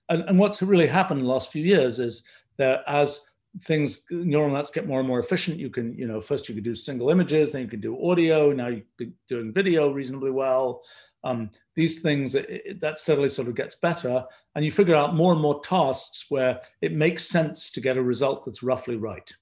Speaker 2: And, and what's really happened in the last few years is that as things, neural nets get more and more efficient, you can, you know, first you could do single images, then you could do audio, now you're doing video reasonably well. Um, these things it, that steadily sort of gets better and you figure out more and more tasks where it makes sense to get a result that's roughly right.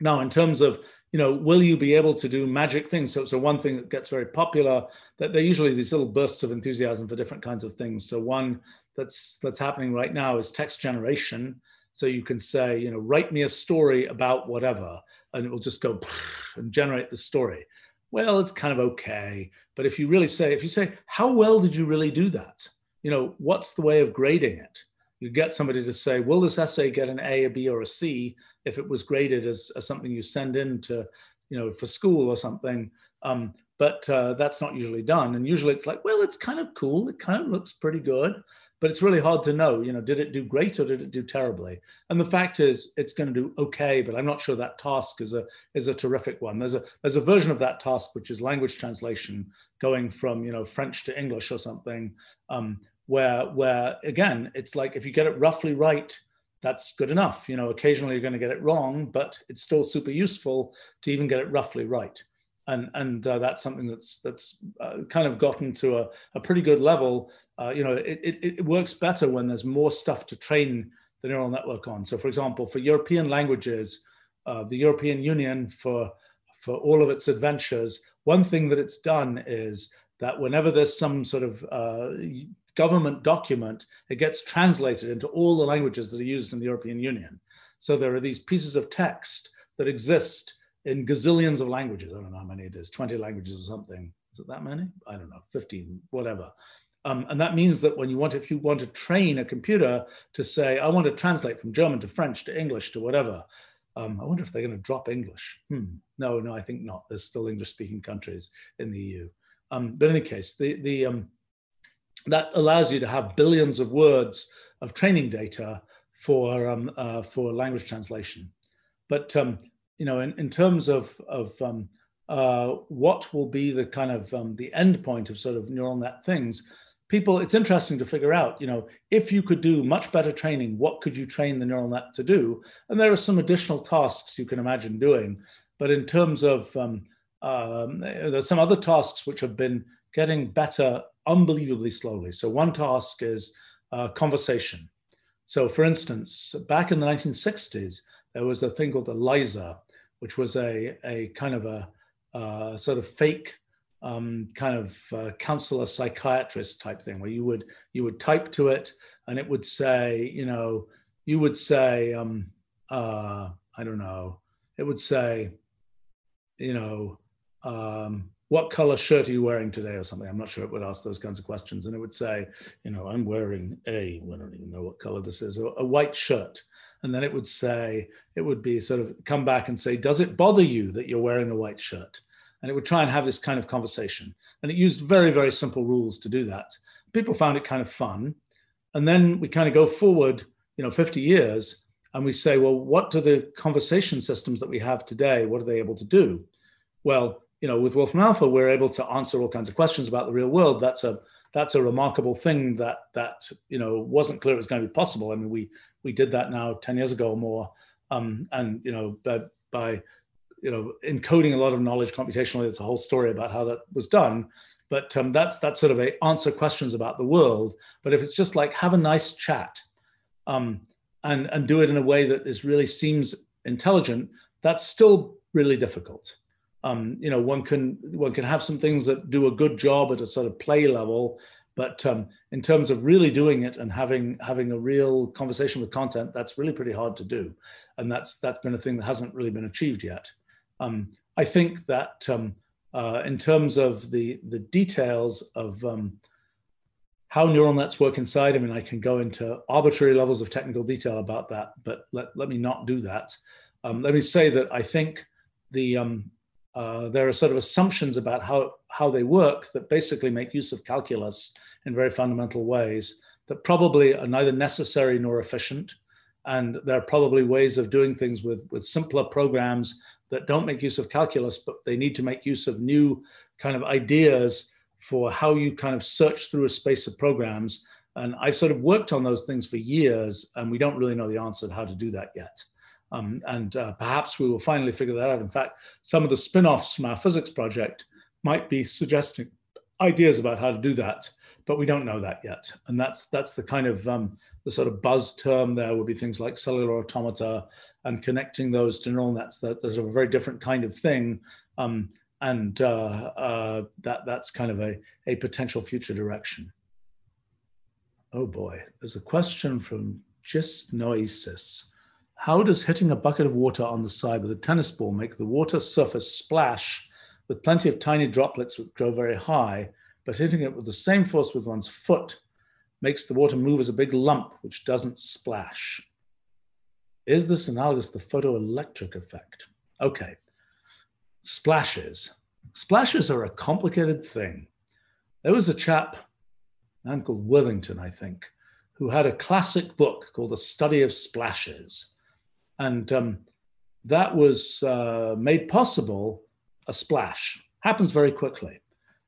Speaker 2: Now in terms of you know will you be able to do magic things? So, so one thing that gets very popular that they're usually these little bursts of enthusiasm for different kinds of things. So one that's that's happening right now is text generation so you can say you know write me a story about whatever and it will just go and generate the story well, it's kind of okay. But if you really say, if you say, how well did you really do that? You know, what's the way of grading it? You get somebody to say, will this essay get an A, a B, or a C if it was graded as, as something you send in to, you know, for school or something. Um, but uh, that's not usually done. And usually it's like, well, it's kind of cool. It kind of looks pretty good but it's really hard to know you know did it do great or did it do terribly? And the fact is it's going to do okay but i'm not sure that task is a is a terrific one. There's a there's a version of that task which is language translation going from you know french to english or something um, where where again it's like if you get it roughly right that's good enough. You know occasionally you're going to get it wrong but it's still super useful to even get it roughly right and and uh, that's something that's that's uh, kind of gotten to a, a pretty good level. Uh, you know, it, it, it works better when there's more stuff to train the neural network on. So, for example, for European languages, uh, the European Union for for all of its adventures, one thing that it's done is that whenever there's some sort of uh, government document, it gets translated into all the languages that are used in the European Union. So there are these pieces of text that exist in gazillions of languages. I don't know how many it is, 20 languages or something. Is it that many? I don't know, 15, whatever. Um, and that means that when you want, if you want to train a computer to say, I want to translate from German to French to English to whatever, um, I wonder if they're going to drop English. Hmm. No, no, I think not. There's still English-speaking countries in the EU. Um, but in any case, the, the, um, that allows you to have billions of words of training data for, um, uh, for language translation. But um, you know, in, in terms of, of um, uh, what will be the kind of um, the end point of sort of neural net things, people, it's interesting to figure out, you know, if you could do much better training, what could you train the neural net to do? And there are some additional tasks you can imagine doing. But in terms of, um, um, there's some other tasks which have been getting better unbelievably slowly. So one task is uh, conversation. So for instance, back in the 1960s, there was a thing called ELIZA, which was a, a kind of a, uh, sort of fake um, kind of uh, counselor psychiatrist type thing where you would you would type to it and it would say you know you would say um, uh, I don't know it would say you know um, what color shirt are you wearing today or something? I'm not sure it would ask those kinds of questions. And it would say you know i'm wearing a. I don't even know what color this is. A white shirt. And then it would say it would be sort of come back and say does it bother you that you're wearing a white shirt? And it would try and have this kind of conversation. And it used very very simple rules to do that. People found it kind of fun. And then we kind of go forward you know 50 years and we say well what do the conversation systems that we have today what are they able to do? Well you know, with Wolfram Alpha, we're able to answer all kinds of questions about the real world. That's a that's a remarkable thing that that you know wasn't clear it was going to be possible. I mean, we we did that now ten years ago or more, um, and you know, by, by you know encoding a lot of knowledge computationally, it's a whole story about how that was done. But um, that's that's sort of a answer questions about the world. But if it's just like have a nice chat, um, and and do it in a way that is really seems intelligent, that's still really difficult um, you know one can one can have some things that do a good job at a sort of play level but um, in terms of really doing it and having having a real conversation with content that's really pretty hard to do and that's that's been a thing that hasn't really been achieved yet um, i think that um, uh, in terms of the the details of um, how neural nets work inside. I mean, I can go into arbitrary levels of technical detail about that, but let, let me not do that. Um, let me say that I think the uh, there are sort of assumptions about how, how they work that basically make use of calculus in very fundamental ways that probably are neither necessary nor efficient. And there are probably ways of doing things with, with simpler programs that don't make use of calculus, but they need to make use of new kind of ideas for how you kind of search through a space of programs. And I've sort of worked on those things for years, and we don't really know the answer to how to do that yet. Um, and uh, perhaps we will finally figure that out. In fact, some of the spin offs from our physics project might be suggesting ideas about how to do that, but we don't know that yet. And that's that's the kind of um, the sort of buzz term there would be things like cellular automata and connecting those to neural nets. That there's a very different kind of thing. Um, and uh, uh, that that's kind of a, a potential future direction. Oh boy, there's a question from Just Noesis. How does hitting a bucket of water on the side with a tennis ball make the water surface splash with plenty of tiny droplets which grow very high, but hitting it with the same force with one's foot makes the water move as a big lump which doesn't splash? Is this analogous to the photoelectric effect? Okay, splashes. Splashes are a complicated thing. There was a chap, a man called Worthington, I think, who had a classic book called The Study of Splashes. And um, that was uh, made possible, a splash. Happens very quickly.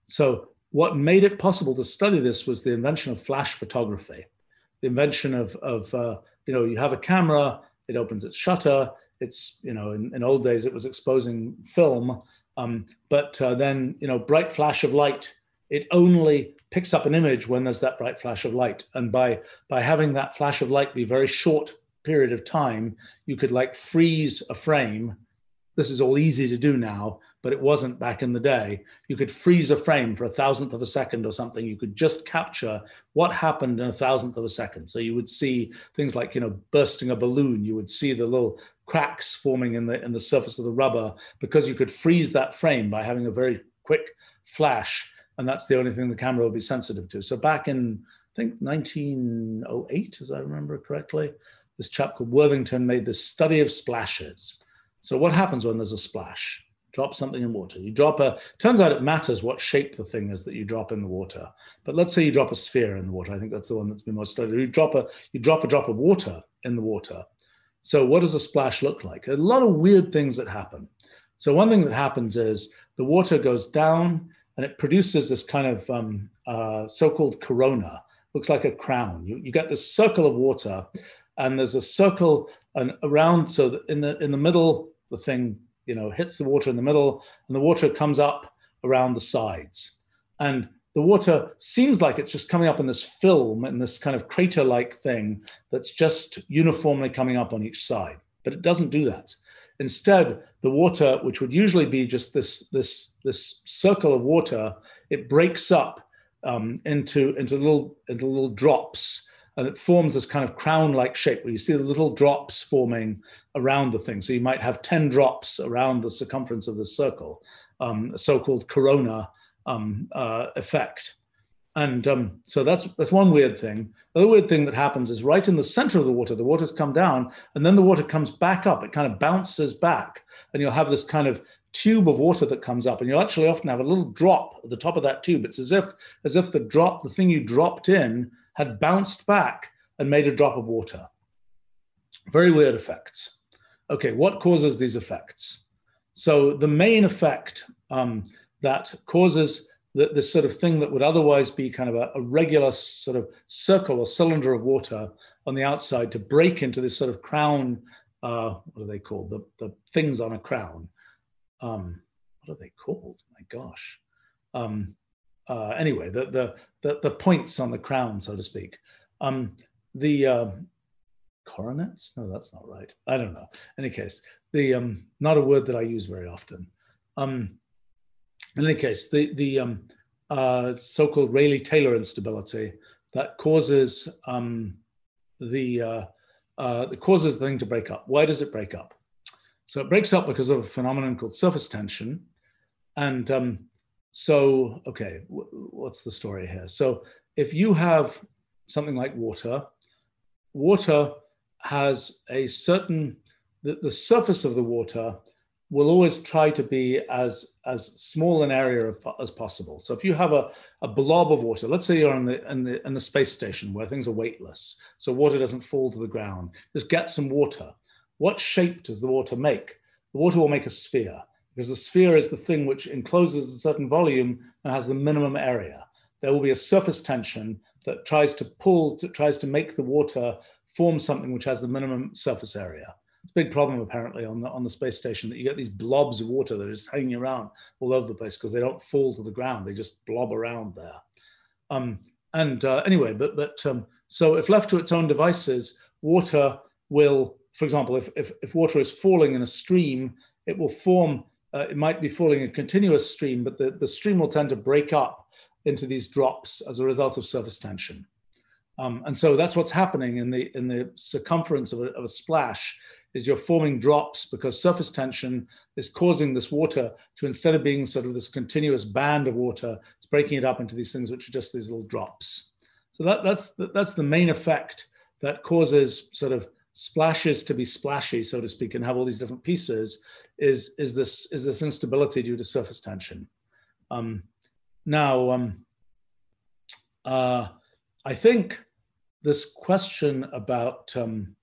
Speaker 2: So, what made it possible to study this was the invention of flash photography, the invention of, of uh, you know, you have a camera, it opens its shutter, it's you know in, in old days it was exposing film um, but uh, then you know bright flash of light it only picks up an image when there's that bright flash of light and by by having that flash of light be very short period of time you could like freeze a frame this is all easy to do now, but it wasn't back in the day. You could freeze a frame for a thousandth of a second or something. You could just capture what happened in a thousandth of a second. So you would see things like, you know, bursting a balloon. You would see the little cracks forming in the in the surface of the rubber because you could freeze that frame by having a very quick flash, and that's the only thing the camera will be sensitive to. So back in I think 1908, as I remember correctly, this chap called Worthington made this study of splashes so what happens when there's a splash? Drop something in water. You drop a, turns out it matters what shape the thing is that you drop in the water. But let's say you drop a sphere in the water. I think that's the one that's been most studied. You drop a, you drop a drop of water in the water. So what does a splash look like? A lot of weird things that happen. So one thing that happens is the water goes down and it produces this kind of um, uh, so-called corona. Looks like a crown. You, you get this circle of water, and there's a circle and around. So in the in the middle, the thing, you know, hits the water in the middle and the water comes up around the sides. And the water seems like it's just coming up in this film, in this kind of crater like thing that's just uniformly coming up on each side. But it doesn't do that. Instead, the water, which would usually be just this, this, this circle of water, it breaks up um, into, into, little, into little drops and it forms this kind of crown-like shape where you see the little drops forming around the thing. So you might have 10 drops around the circumference of the circle, um, a so-called corona um, uh, effect. And um, so that's that's one weird thing. The other weird thing that happens is right in the center of the water, the water's come down, and then the water comes back up. It kind of bounces back, and you'll have this kind of tube of water that comes up, and you'll actually often have a little drop at the top of that tube. It's as if as if the drop, the thing you dropped in, had bounced back and made a drop of water. Very weird effects. Okay, what causes these effects? So the main effect um, that causes the, this sort of thing that would otherwise be kind of a, a, regular sort of circle or cylinder of water on the outside to break into this sort of crown. Uh, what are they called? The, the things on a crown. Um, what are they called? My gosh. Um, uh, anyway, the, the, the, the, points on the crown, so to speak. Um, the uh, coronets? No, that's not right. I don't know. In any case, the um, not a word that I use very often. Um, in any case, the, the um, uh, so-called Rayleigh-Taylor instability that causes um, the uh, uh, that causes the thing to break up. Why does it break up? So it breaks up because of a phenomenon called surface tension, and um, so okay what's the story here so if you have something like water, water has a certain, the, the surface of the water will always try to be as, as small an area of, as possible. So if you have a, a blob of water, let's say you're in the, in, the, in the space station where things are weightless, so water doesn't fall to the ground, just get some water. What shape does the water make? The water will make a sphere because the sphere is the thing which encloses a certain volume and has the minimum area. There will be a surface tension that tries to pull, to, tries to make the water form something which has the minimum surface area. It's a big problem apparently on the on the space station that you get these blobs of water that are just hanging around all over the place because they don't fall to the ground; they just blob around there. Um, and uh, anyway, but but um, so if left to its own devices, water will, for example, if if, if water is falling in a stream, it will form. Uh, it might be falling in a continuous stream, but the, the stream will tend to break up into these drops as a result of surface tension. Um, and so that's what's happening in the in the circumference of a, of a splash is you're forming drops because surface tension is causing this water to instead of being sort of this continuous band of water, it's breaking it up into these things which are just these little drops. So that, that's that's the main effect that causes sort of splashes to be splashy, so to speak, and have all these different pieces. Is is this is this instability due to surface tension? Um, now, um, uh, I think this question about um,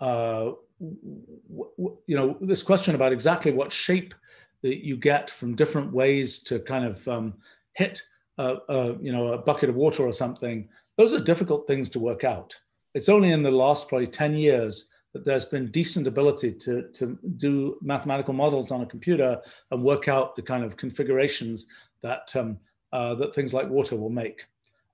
Speaker 2: uh, you know this question about exactly what shape that you get from different ways to kind of um, hit a, a, you know a bucket of water or something. Those are difficult things to work out. It's only in the last probably ten years that there's been decent ability to, to do mathematical models on a computer and work out the kind of configurations that um, uh, that things like water will make.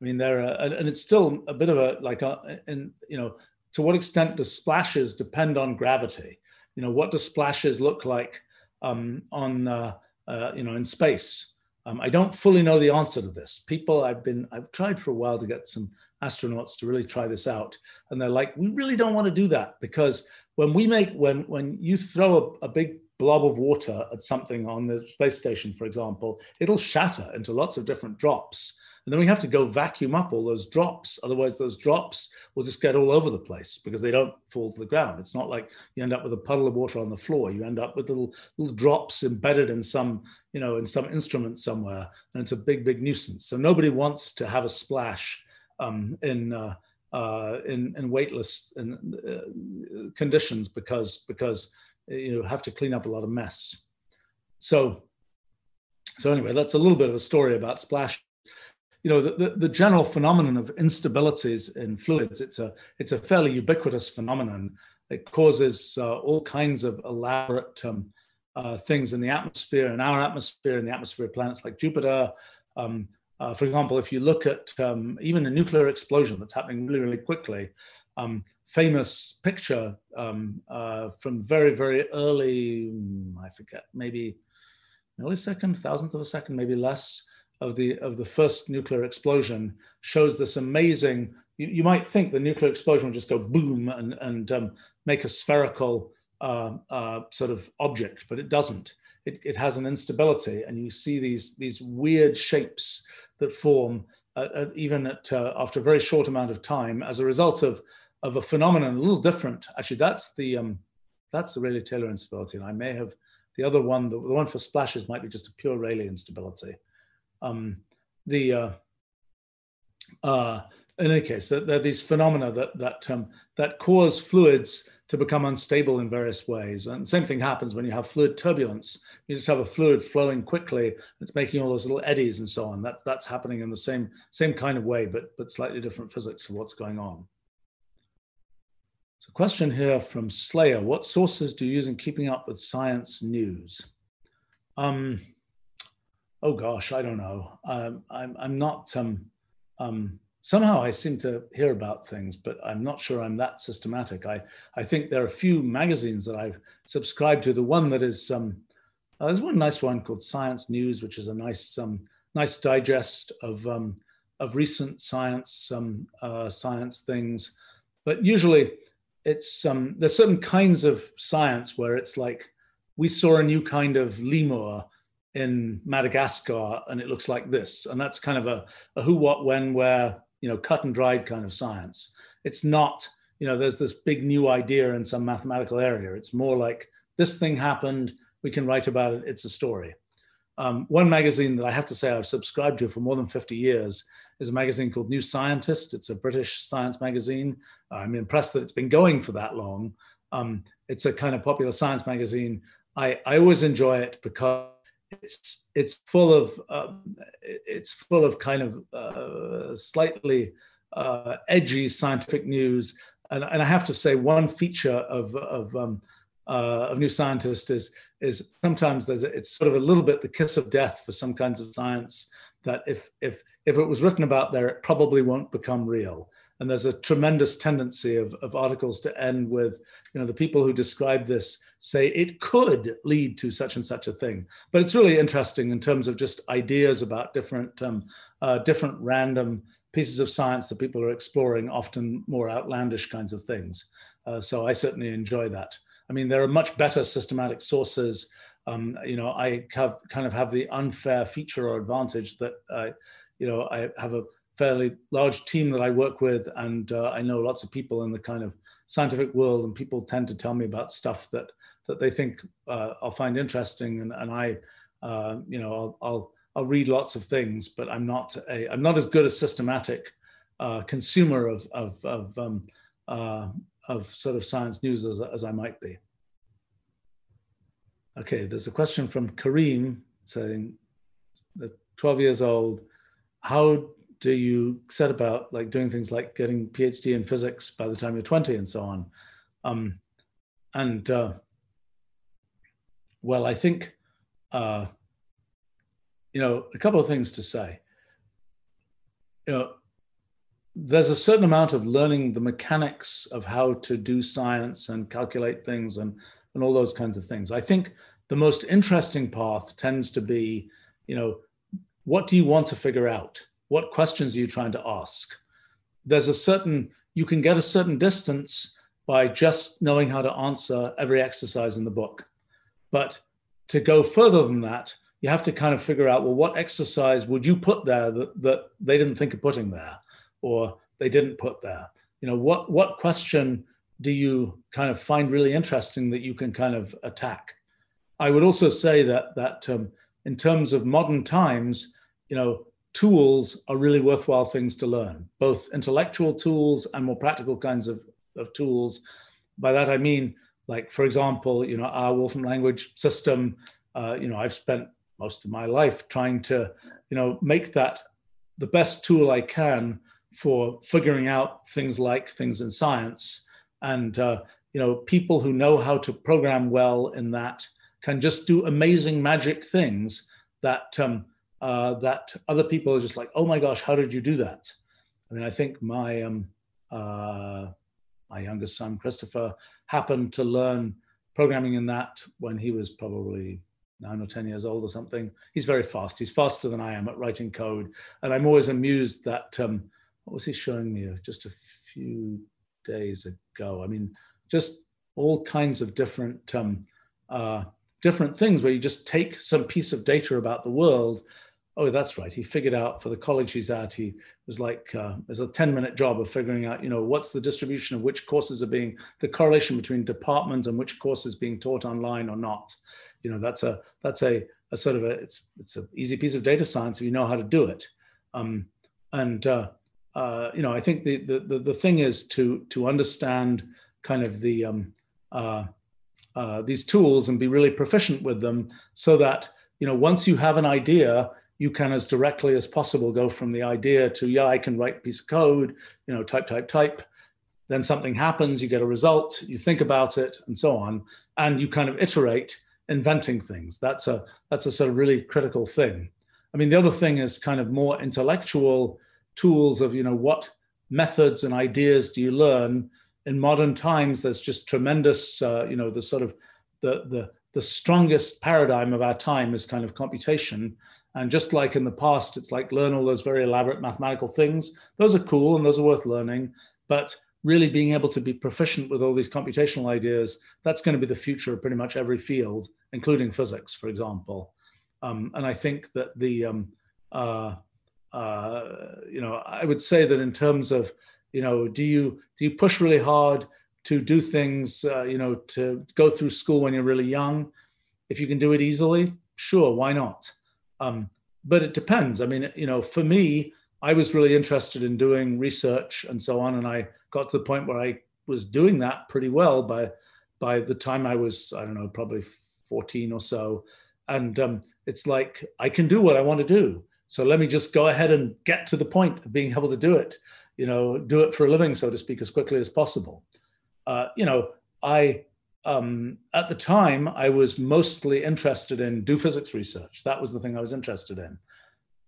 Speaker 2: I mean, there are, and it's still a bit of a like a, in you know, to what extent do splashes depend on gravity? You know, what do splashes look like um, on uh, uh, you know in space? Um, I don't fully know the answer to this. People, I've been, I've tried for a while to get some astronauts to really try this out, and they're like, we really don't want to do that because when we make when when you throw a, a big blob of water at something on the space station, for example, it'll shatter into lots of different drops. And then we have to go vacuum up all those drops. Otherwise, those drops will just get all over the place because they don't fall to the ground. It's not like you end up with a puddle of water on the floor. You end up with little little drops embedded in some, you know, in some instrument somewhere, and it's a big, big nuisance. So nobody wants to have a splash um, in. Uh, uh, in, in weightless in, uh, conditions because because you have to clean up a lot of mess. So, so anyway, that's a little bit of a story about splash. You know, the, the, the general phenomenon of instabilities in fluids, it's a, it's a fairly ubiquitous phenomenon. It causes uh, all kinds of elaborate um, uh, things in the atmosphere, in our atmosphere, in the atmosphere of planets like Jupiter. Um, uh, for example, if you look at um, even a nuclear explosion that's happening really, really quickly, um, famous picture um, uh, from very, very early, hmm, I forget, maybe millisecond, thousandth of a second, maybe less of the of the first nuclear explosion shows this amazing. You, you might think the nuclear explosion will just go boom and and um, make a spherical uh, uh, sort of object, but it doesn't. It, it has an instability, and you see these these weird shapes that form uh, even at uh, after a very short amount of time as a result of of a phenomenon a little different. Actually, that's the um, that's the Rayleigh Taylor instability, and I may have the other one. The, the one for splashes might be just a pure Rayleigh instability. Um, the uh, uh, in any case, there, there, are these phenomena that that um, that cause fluids to become unstable in various ways. And same thing happens when you have fluid turbulence. You just have a fluid flowing quickly. It's making all those little eddies and so on. That, that's happening in the same same kind of way, but but slightly different physics of what's going on. So question here from Slayer, what sources do you use in keeping up with science news? Um, oh gosh, I don't know. Um, I'm, I'm not, um, um, somehow I seem to hear about things, but I'm not sure I'm that systematic. I, I think there are a few magazines that I've subscribed to. The one that is, um, uh, there's one nice one called Science News, which is a nice, um, nice digest of, um, of recent science, um, uh, science things. But usually it's um, there's certain kinds of science where it's like we saw a new kind of lemur in Madagascar and it looks like this. And that's kind of a, a who, what, when, where, you know, cut and dried kind of science. It's not, you know, there's this big new idea in some mathematical area. It's more like this thing happened, we can write about it, it's a story. Um, one magazine that I have to say I've subscribed to for more than 50 years is a magazine called New Scientist. It's a British science magazine. I'm impressed that it's been going for that long. Um, it's a kind of popular science magazine. I, I always enjoy it because it's it's full of um, it's full of kind of uh, slightly uh, edgy scientific news. And, and I have to say, one feature of of um, uh, of New Scientist is is sometimes there's a, it's sort of a little bit the kiss of death for some kinds of science that if if if it was written about there, it probably won't become real. And there's a tremendous tendency of, of articles to end with, you know, the people who describe this say it could lead to such and such a thing. But it's really interesting in terms of just ideas about different um, uh, different random pieces of science that people are exploring, often more outlandish kinds of things. Uh, so I certainly enjoy that. I mean, there are much better systematic sources. Um, you know, I have kind of have the unfair feature or advantage that I, you know, I have a fairly large team that I work with, and uh, I know lots of people in the kind of scientific world, and people tend to tell me about stuff that that they think uh, I'll find interesting, and, and I, uh, you know, I'll, I'll I'll read lots of things, but I'm not a I'm not as good a systematic uh, consumer of of of, um, uh, of sort of science news as, as I might be. Okay, there's a question from Kareem saying, 12 years old, how do you set about like doing things like getting PhD in physics by the time you're 20 and so on? Um, and uh, well, I think uh, you know, a couple of things to say. You know, there's a certain amount of learning the mechanics of how to do science and calculate things and, and all those kinds of things. I think the most interesting path tends to be, you know, what do you want to figure out? What questions are you trying to ask? There's a certain, you can get a certain distance by just knowing how to answer every exercise in the book. But to go further than that, you have to kind of figure out well what exercise would you put there that, that they didn't think of putting there or they didn't put there you know what what question do you kind of find really interesting that you can kind of attack i would also say that that um, in terms of modern times you know tools are really worthwhile things to learn both intellectual tools and more practical kinds of, of tools. By that i mean like for example you know our wolfram language system uh, you know i've spent most of my life trying to you know make that the best tool i can for figuring out things like things in science. And uh, you know people who know how to program well in that can just do amazing magic things that um, uh, that other people are just like oh my gosh how did you do that i mean i think my um, uh, my youngest son christopher happened to learn programming in that when he was probably nine or 10 years old or something. He's very fast. He's faster than I am at writing code. And I'm always amused that, um, what was he showing me just a few days ago? I mean, just all kinds of different, um, uh, different things where you just take some piece of data about the world. Oh, that's right. He figured out for the college he's at, he was like, uh, there's a 10 minute job of figuring out, you know, what's the distribution of which courses are being, the correlation between departments and which courses being taught online or not you know that's a that's a, a sort of a it's it's an easy piece of data science if you know how to do it um, and uh, uh, you know i think the, the the thing is to to understand kind of the um, uh, uh, these tools and be really proficient with them so that you know once you have an idea you can as directly as possible go from the idea to yeah i can write a piece of code you know type type type then something happens you get a result you think about it and so on and you kind of iterate inventing things. That's a that's a sort of really critical thing. I mean, the other thing is kind of more intellectual tools of you know what methods and ideas do you learn in modern times there's just tremendous uh, you know the sort of the the the strongest paradigm of our time is kind of computation and just like in the past it's like learn all those very elaborate mathematical things those are cool and those are worth learning but really being able to be proficient with all these computational ideas, that's going to be the future of pretty much every field, including physics, for example. Um, and I think that the, um, uh, uh, you know, I would say that in terms of, you know, do you do you push really hard to do things, uh, you know, to go through school when you're really young? If you can do it easily, sure, why not? Um, but it depends. I mean, you know, for me, I was really interested in doing research and so on, and I got to the point where I was doing that pretty well by by the time I was, I don't know, probably 14 or so. And um, it's like I can do what I want to do. So let me just go ahead and get to the point of being able to do it. You know, do it for a living, so to speak, as quickly as possible. Uh, you know, I um, at the time I was mostly interested in do physics research. That was the thing I was interested in.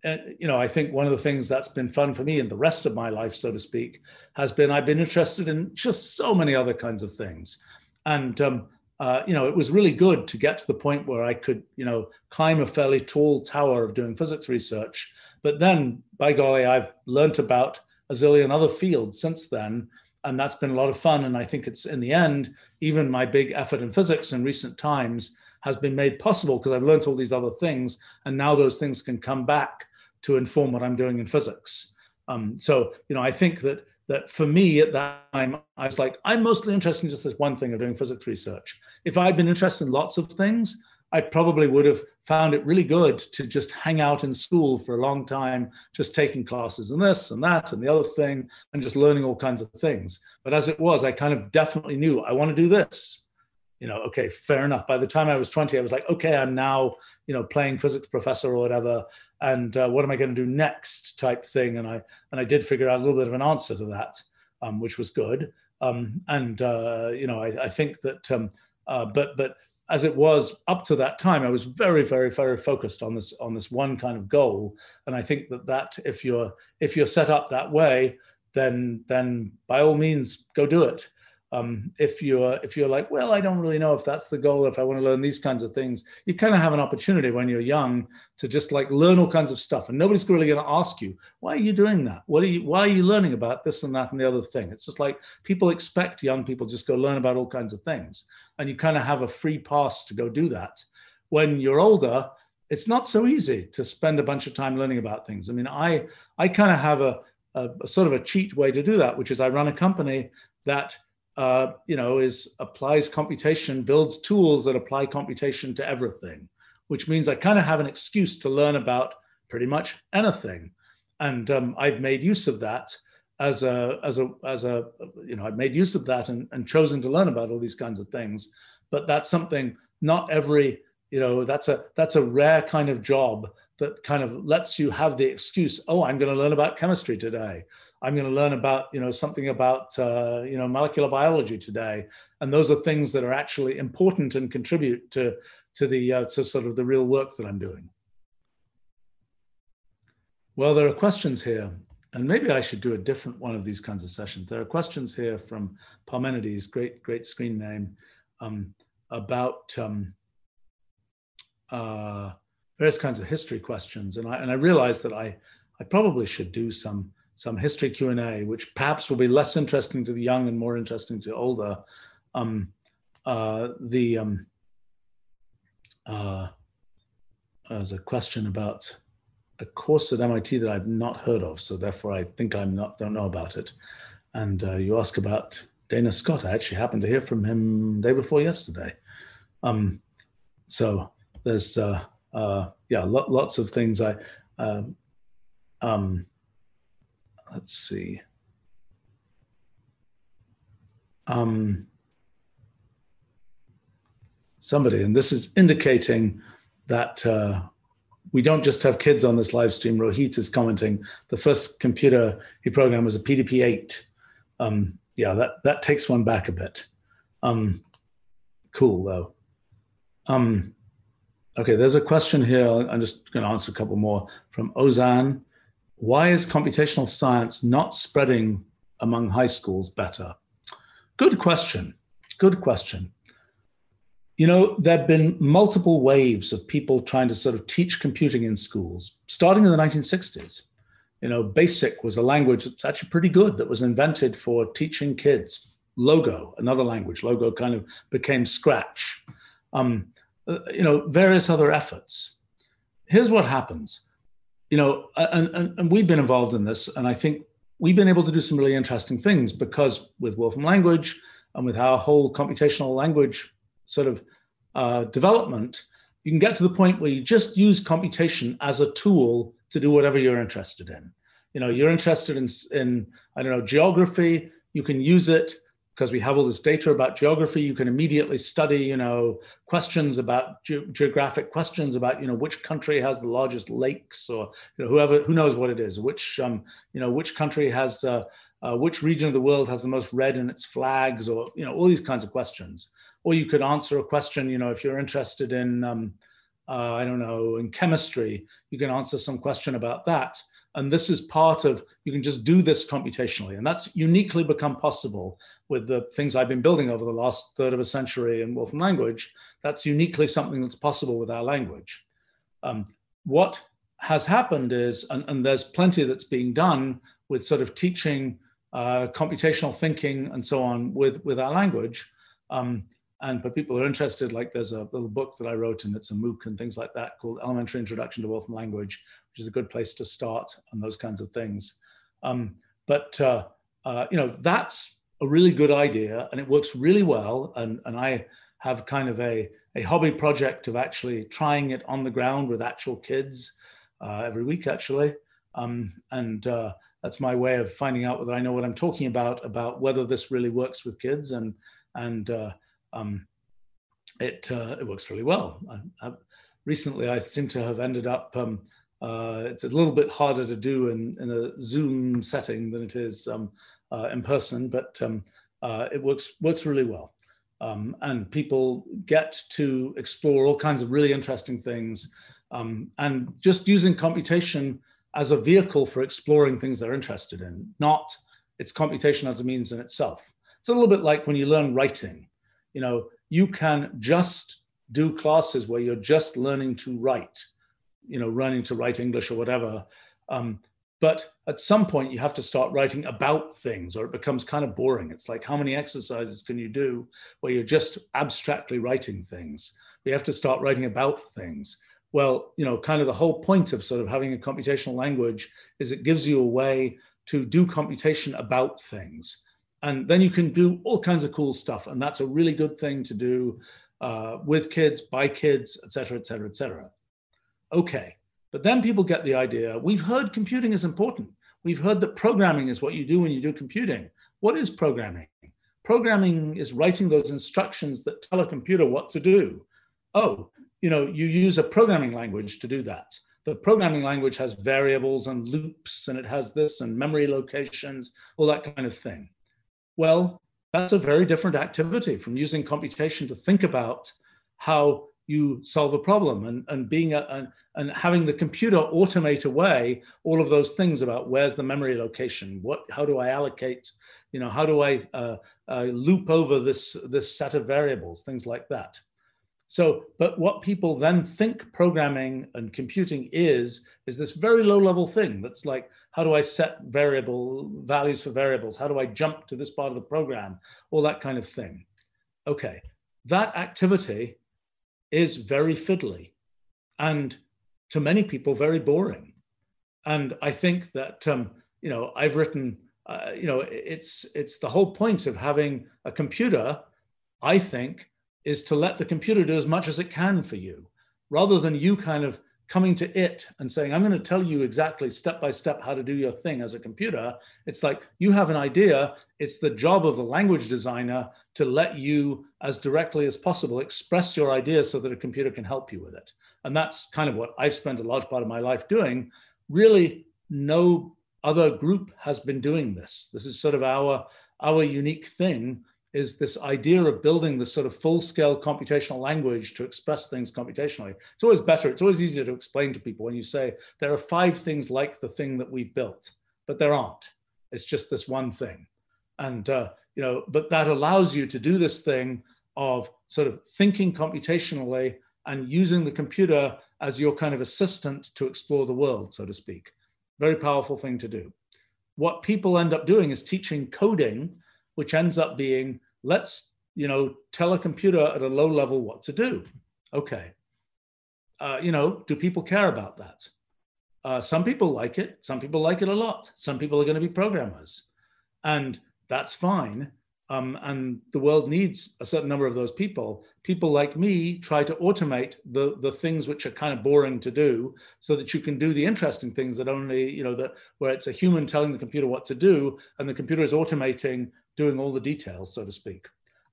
Speaker 2: And, you know, I think one of the things that's been fun for me in the rest of my life, so to speak, has been I've been interested in just so many other kinds of things. And, um, uh, you know, it was really good to get to the point where I could, you know, climb a fairly tall tower of doing physics research. But then, by golly, I've learned about a zillion other fields since then and that's been a lot of fun. And I think it's in the end, even my big effort in physics in recent times has been made possible because I've learned all these other things, and now those things can come back to inform what I'm doing in physics. Um, so you know, I think that that for me at that time, I was like, I'm mostly interested in just this one thing of doing physics research. If I'd been interested in lots of things, I probably would have found it really good to just hang out in school for a long time, just taking classes and this and that and the other thing, and just learning all kinds of things. But as it was, I kind of definitely knew I want to do this. You know, okay, fair enough. By the time I was 20, I was like, okay, I'm now, you know, playing physics professor or whatever. And uh, what am I going to do next type thing? And I and I did figure out a little bit of an answer to that, um, which was good. Um, and uh, you know, I, I think that um, uh, but but as it was up to that time, I was very, very, very focused on this on this one kind of goal. And I think that that if you're if you're set up that way, then then by all means go do it um, if you're if you're like well i don't really know if that's the goal if i want to learn these kinds of things you kind of have an opportunity when you're young to just like learn all kinds of stuff and nobody's really going to ask you why are you doing that? What are you why are you learning about this and that and the other thing? It's just like people expect young people just go learn about all kinds of things and you kind of have a free pass to go do that. When you're older it's not so easy to spend a bunch of time learning about things. I mean i i kind of have a, a, a sort of a cheat way to do that which is i run a company that uh, you know, is applies computation, builds tools that apply computation to everything, which means I kind of have an excuse to learn about pretty much anything. And um, I've made use of that as a, as a, as a, you know, I've made use of that and, and chosen to learn about all these kinds of things. But that's something not every, you know, that's a, that's a rare kind of job that kind of lets you have the excuse, oh, I'm going to learn about chemistry today. I'm going to learn about you know something about uh, you know molecular biology today, and those are things that are actually important and contribute to to the uh, to sort of the real work that I'm doing. Well, there are questions here, and maybe I should do a different one of these kinds of sessions. There are questions here from Parmenides, great great screen name, um, about um, uh, various kinds of history questions, and I and I realized that I I probably should do some some history Q&A, which perhaps will be less interesting to the young and more interesting to older. Um, uh, the um, uh, there's a question about a course at MIT that I've not heard of, so therefore I think I'm not don't know about it. And uh, you ask about Dana Scott. I actually happened to hear from him day before yesterday. Um, so there's uh, uh, yeah, lo- lots of things I. Uh, um, let's see. Um, somebody, and this is indicating that uh, we don't just have kids on this live stream. Rohit is commenting the first computer he programmed was a PDP-8. Um, yeah, that that takes one back a bit. Um, cool though. Um, okay, there's a question here. I'm just going to answer a couple more from Ozan why is computational science not spreading among high schools better? Good question. Good question. You know, there have been multiple waves of people trying to sort of teach computing in schools, starting in the 1960s. You know, BASIC was a language that's actually pretty good that was invented for teaching kids. Logo, another language, Logo kind of became Scratch. Um, uh, you know, various other efforts. here's what happens. You know, and, and, and we've been involved in this, and I think we've been able to do some really interesting things because with Wolfram language and with our whole computational language sort of uh, development, you can get to the point where you just use computation as a tool to do whatever you're interested in. You know, you're interested in, in I don't know, geography, you can use it because we have all this data about geography. You can immediately study, you know, questions about ge- geographic questions about, you know, which country has the largest lakes or, you know, whoever, who knows what it is, which, um, you know, which country has, uh, uh, which region of the world has the most red in its flags or, you know, all these kinds of questions. Or you could answer a question, you know, if you're interested in, um, uh, I don't know, in chemistry, you can answer some question about that. And this is part of, you can just do this computationally. And that's uniquely become possible with the things I've been building over the last third of a century in Wolfram language. That's uniquely something that's possible with our language. Um, what has happened is, and, and, there's plenty that's being done with sort of teaching uh, computational thinking and so on with, with our language. Um, and for people who are interested, like there's a little book that I wrote and it's a MOOC and things like that called Elementary Introduction to Wolfram Language, which is a good place to start and those kinds of things. Um, but uh, uh, you know that's a really good idea and it works really well. And, and I have kind of a, a hobby project of actually trying it on the ground with actual kids uh, every week, actually. Um, and uh, that's my way of finding out whether I know what I'm talking about, about whether this really works with kids. And, and uh, um, it uh, it works really well. I, I, recently, I seem to have ended up. Um, uh, it's a little bit harder to do in, in a Zoom setting than it is um, uh, in person, but um, uh, it works works really well. Um, and people get to explore all kinds of really interesting things, um, and just using computation as a vehicle for exploring things they're interested in, not its computation as a means in itself. It's a little bit like when you learn writing you know, you can just do classes where you're just learning to write, you know, learning to write English or whatever. Um, but at some point, you have to start writing about things, or it becomes kind of boring. It's like, how many exercises can you do where you're just abstractly writing things? We have to start writing about things. Well, you know, kind of the whole point of sort of having a computational language is it gives you a way to do computation about things and then you can do all kinds of cool stuff. And that's a really good thing to do uh, with kids by kids et cetera et cetera et cetera. Okay. But then people get the idea we've heard computing is important. We've heard that programming is what you do when you do computing. What is programming? Programming is writing those instructions that tell a computer what to do. Oh you know you use a programming language to do that. The programming language has variables and loops and it has this and memory locations all that kind of thing well, that's a very different activity from using computation to think about how you solve a problem and, and being a, and, and having the computer automate away all of those things about where's the memory location? What how do i allocate you know how do i uh, uh, loop over this this set of variables things like that. So but what people then think programming and computing is is this very low level thing that's like how do I set variable values for variables? How do I jump to this part of the program? All that kind of thing. Okay, that activity is very fiddly and to many people very boring. And I think that, um, you know, I've written, uh, you know, it's, it's the whole point of having a computer, I think, is to let the computer do as much as it can for you rather than you kind of coming to it and saying, I'm going to tell you exactly step by step how to do your thing as a computer. It's like you have an idea. It's the job of the language designer to let you, as directly as possible, express your idea so that a computer can help you with it. And that's kind of what I've spent a large part of my life doing. Really, no other group has been doing this. This is sort of our, our unique thing is this idea of building this sort of full-scale computational language to express things computationally. It's always better, it's always easier to explain to people when you say there are five things like the thing that we've built, but there aren't. It's just this one thing. And, uh, you know, but that allows you to do this thing of sort of thinking computationally and using the computer as your kind of assistant to explore the world, so to speak. Very powerful thing to do. What people end up doing is teaching coding, which ends up being let's you know tell a computer at a low level what to do okay uh, you know, do people care about that? Uh, some people like it. Some people like it a lot. Some people are going to be programmers, and that's fine. Um, and the world needs a certain number of those people. People like me try to automate the the things which are kind of boring to do, so that you can do the interesting things that only you know that where it's a human telling the computer what to do, and the computer is automating doing all the details, so to speak.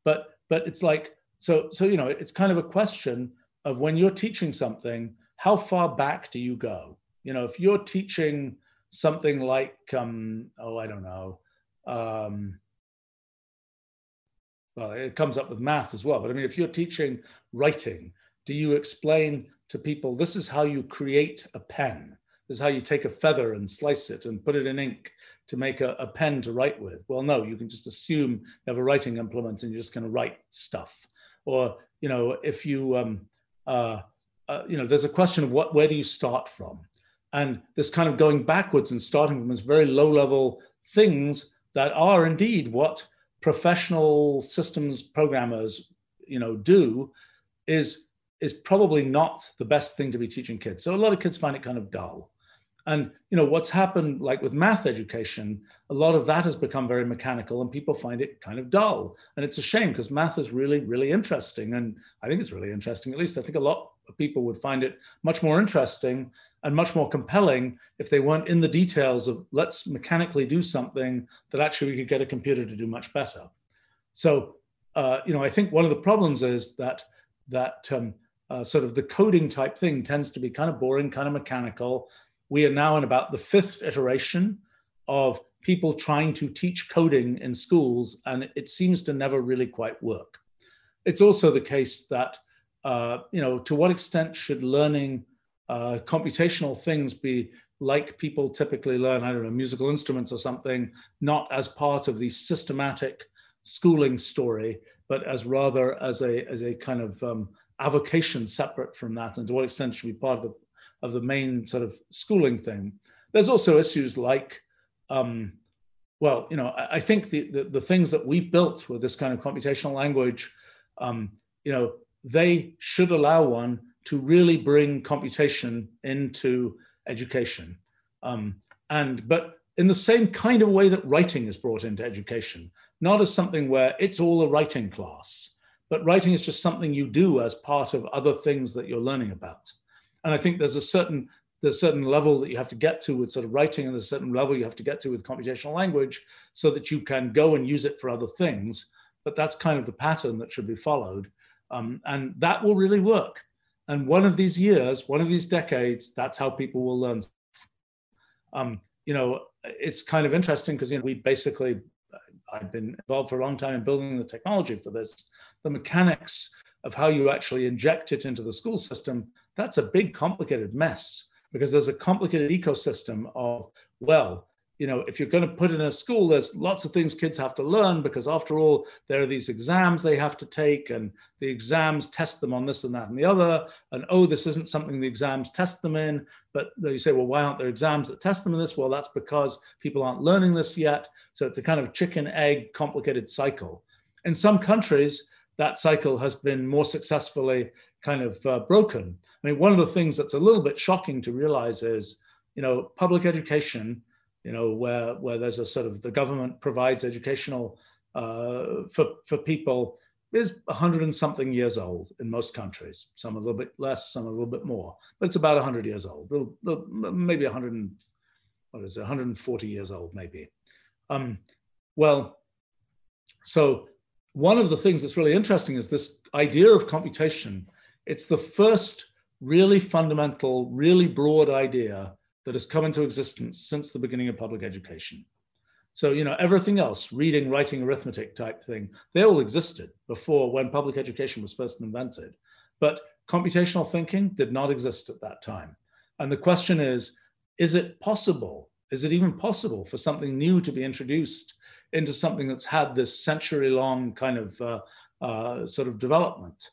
Speaker 2: But but it's like so so you know it's kind of a question of when you're teaching something, how far back do you go? You know, if you're teaching something like um, oh I don't know. Um, well, it comes up with math as well. But I mean, if you're teaching writing, do you explain to people this is how you create a pen? This is how you take a feather and slice it and put it in ink to make a, a pen to write with. Well, no, you can just assume you have a writing implement and you're just going to write stuff. Or you know, if you um, uh, uh, you know, there's a question of what where do you start from, and this kind of going backwards and starting from this very low level things that are indeed what professional systems programmers you know do is is probably not the best thing to be teaching kids so a lot of kids find it kind of dull and you know what's happened like with math education a lot of that has become very mechanical and people find it kind of dull and it's a shame because math is really really interesting and i think it's really interesting at least i think a lot of people would find it much more interesting and much more compelling if they weren't in the details of let's mechanically do something that actually we could get a computer to do much better. So, uh, you know, I think one of the problems is that that um, uh, sort of the coding type thing tends to be kind of boring, kind of mechanical. We are now in about the fifth iteration of people trying to teach coding in schools, and it seems to never really quite work. It's also the case that, uh, you know, to what extent should learning uh, computational things be like people typically learn, I don't know, musical instruments or something, not as part of the systematic schooling story, but as rather as a as a kind of um, avocation separate from that, and to what extent should be part of the of the main sort of schooling thing. There's also issues like, um, well, you know, I, I think the, the, the things that we've built with this kind of computational language, um, you know, they should allow one to really bring computation into education. Um, and but in the same kind of way that writing is brought into education, not as something where it's all a writing class, but writing is just something you do as part of other things that you're learning about. And I think there's a certain there's a certain level that you have to get to with sort of writing, and there's a certain level you have to get to with computational language so that you can go and use it for other things. But that's kind of the pattern that should be followed. Um, and that will really work. And one of these years, one of these decades, that's how people will learn. Um, you know, it's kind of interesting because you know we basically, I've been involved for a long time in building the technology for this. The mechanics of how you actually inject it into the school system, that's a big, complicated mess because there's a complicated ecosystem of well, you know, if you're going to put in a school, there's lots of things kids have to learn because after all, there are these exams they have to take, and the exams test them on this and that and the other. And oh, this isn't something the exams test them in. But you say, well, why aren't there exams that test them in this? Well, that's because people aren't learning this yet. So it's a kind of chicken egg complicated cycle. In some countries, that cycle has been more successfully kind of uh, broken. I mean, one of the things that's a little bit shocking to realize is, you know, public education you know, where where there's a sort of the government provides educational uh, for for people is 100 and something years old in most countries. Some a little bit less, some a little bit more, but it's about 100 years old. Maybe 100 and, what is it, 140 years old, maybe. Um, well, so one of the things that's really interesting is this idea of computation. It's the first really fundamental, really broad idea that has come into existence since the beginning of public education. So, you know, everything else, reading, writing, arithmetic type thing, they all existed before when public education was first invented. But computational thinking did not exist at that time. And the question is is it possible? Is it even possible for something new to be introduced into something that's had this century long kind of uh, uh, sort of development?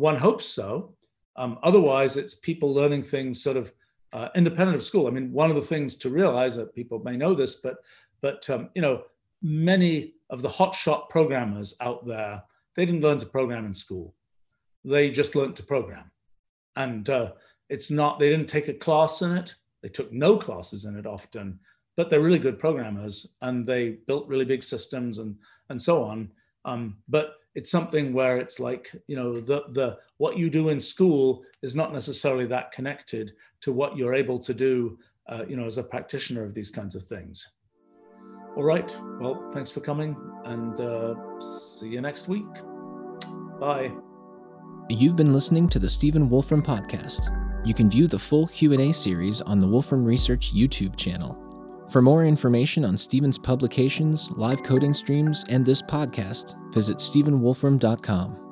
Speaker 2: One hopes so. Um, otherwise, it's people learning things sort of uh, independent of school. I mean, one of the things to realize that people may know this, but but um, you know, many of the hotshot programmers out there, they didn't learn to program in school. They just learned to program, and uh, it's not they didn't take a class in it they took no classes in it often but they're really good programmers and they built really big systems and and so on um, but it's something where it's like you know the the what you do in school is not necessarily that connected to what you're able to do uh, you know as a practitioner of these kinds of things. All right. Well thanks for coming and uh, see you next week. Bye.
Speaker 1: You've been listening to the stephen wolfram podcast. You can view the full q&a series on the wolfram research youtube channel for more information on Stephen's publications, live coding streams, and this podcast, visit stephenwolfram.com.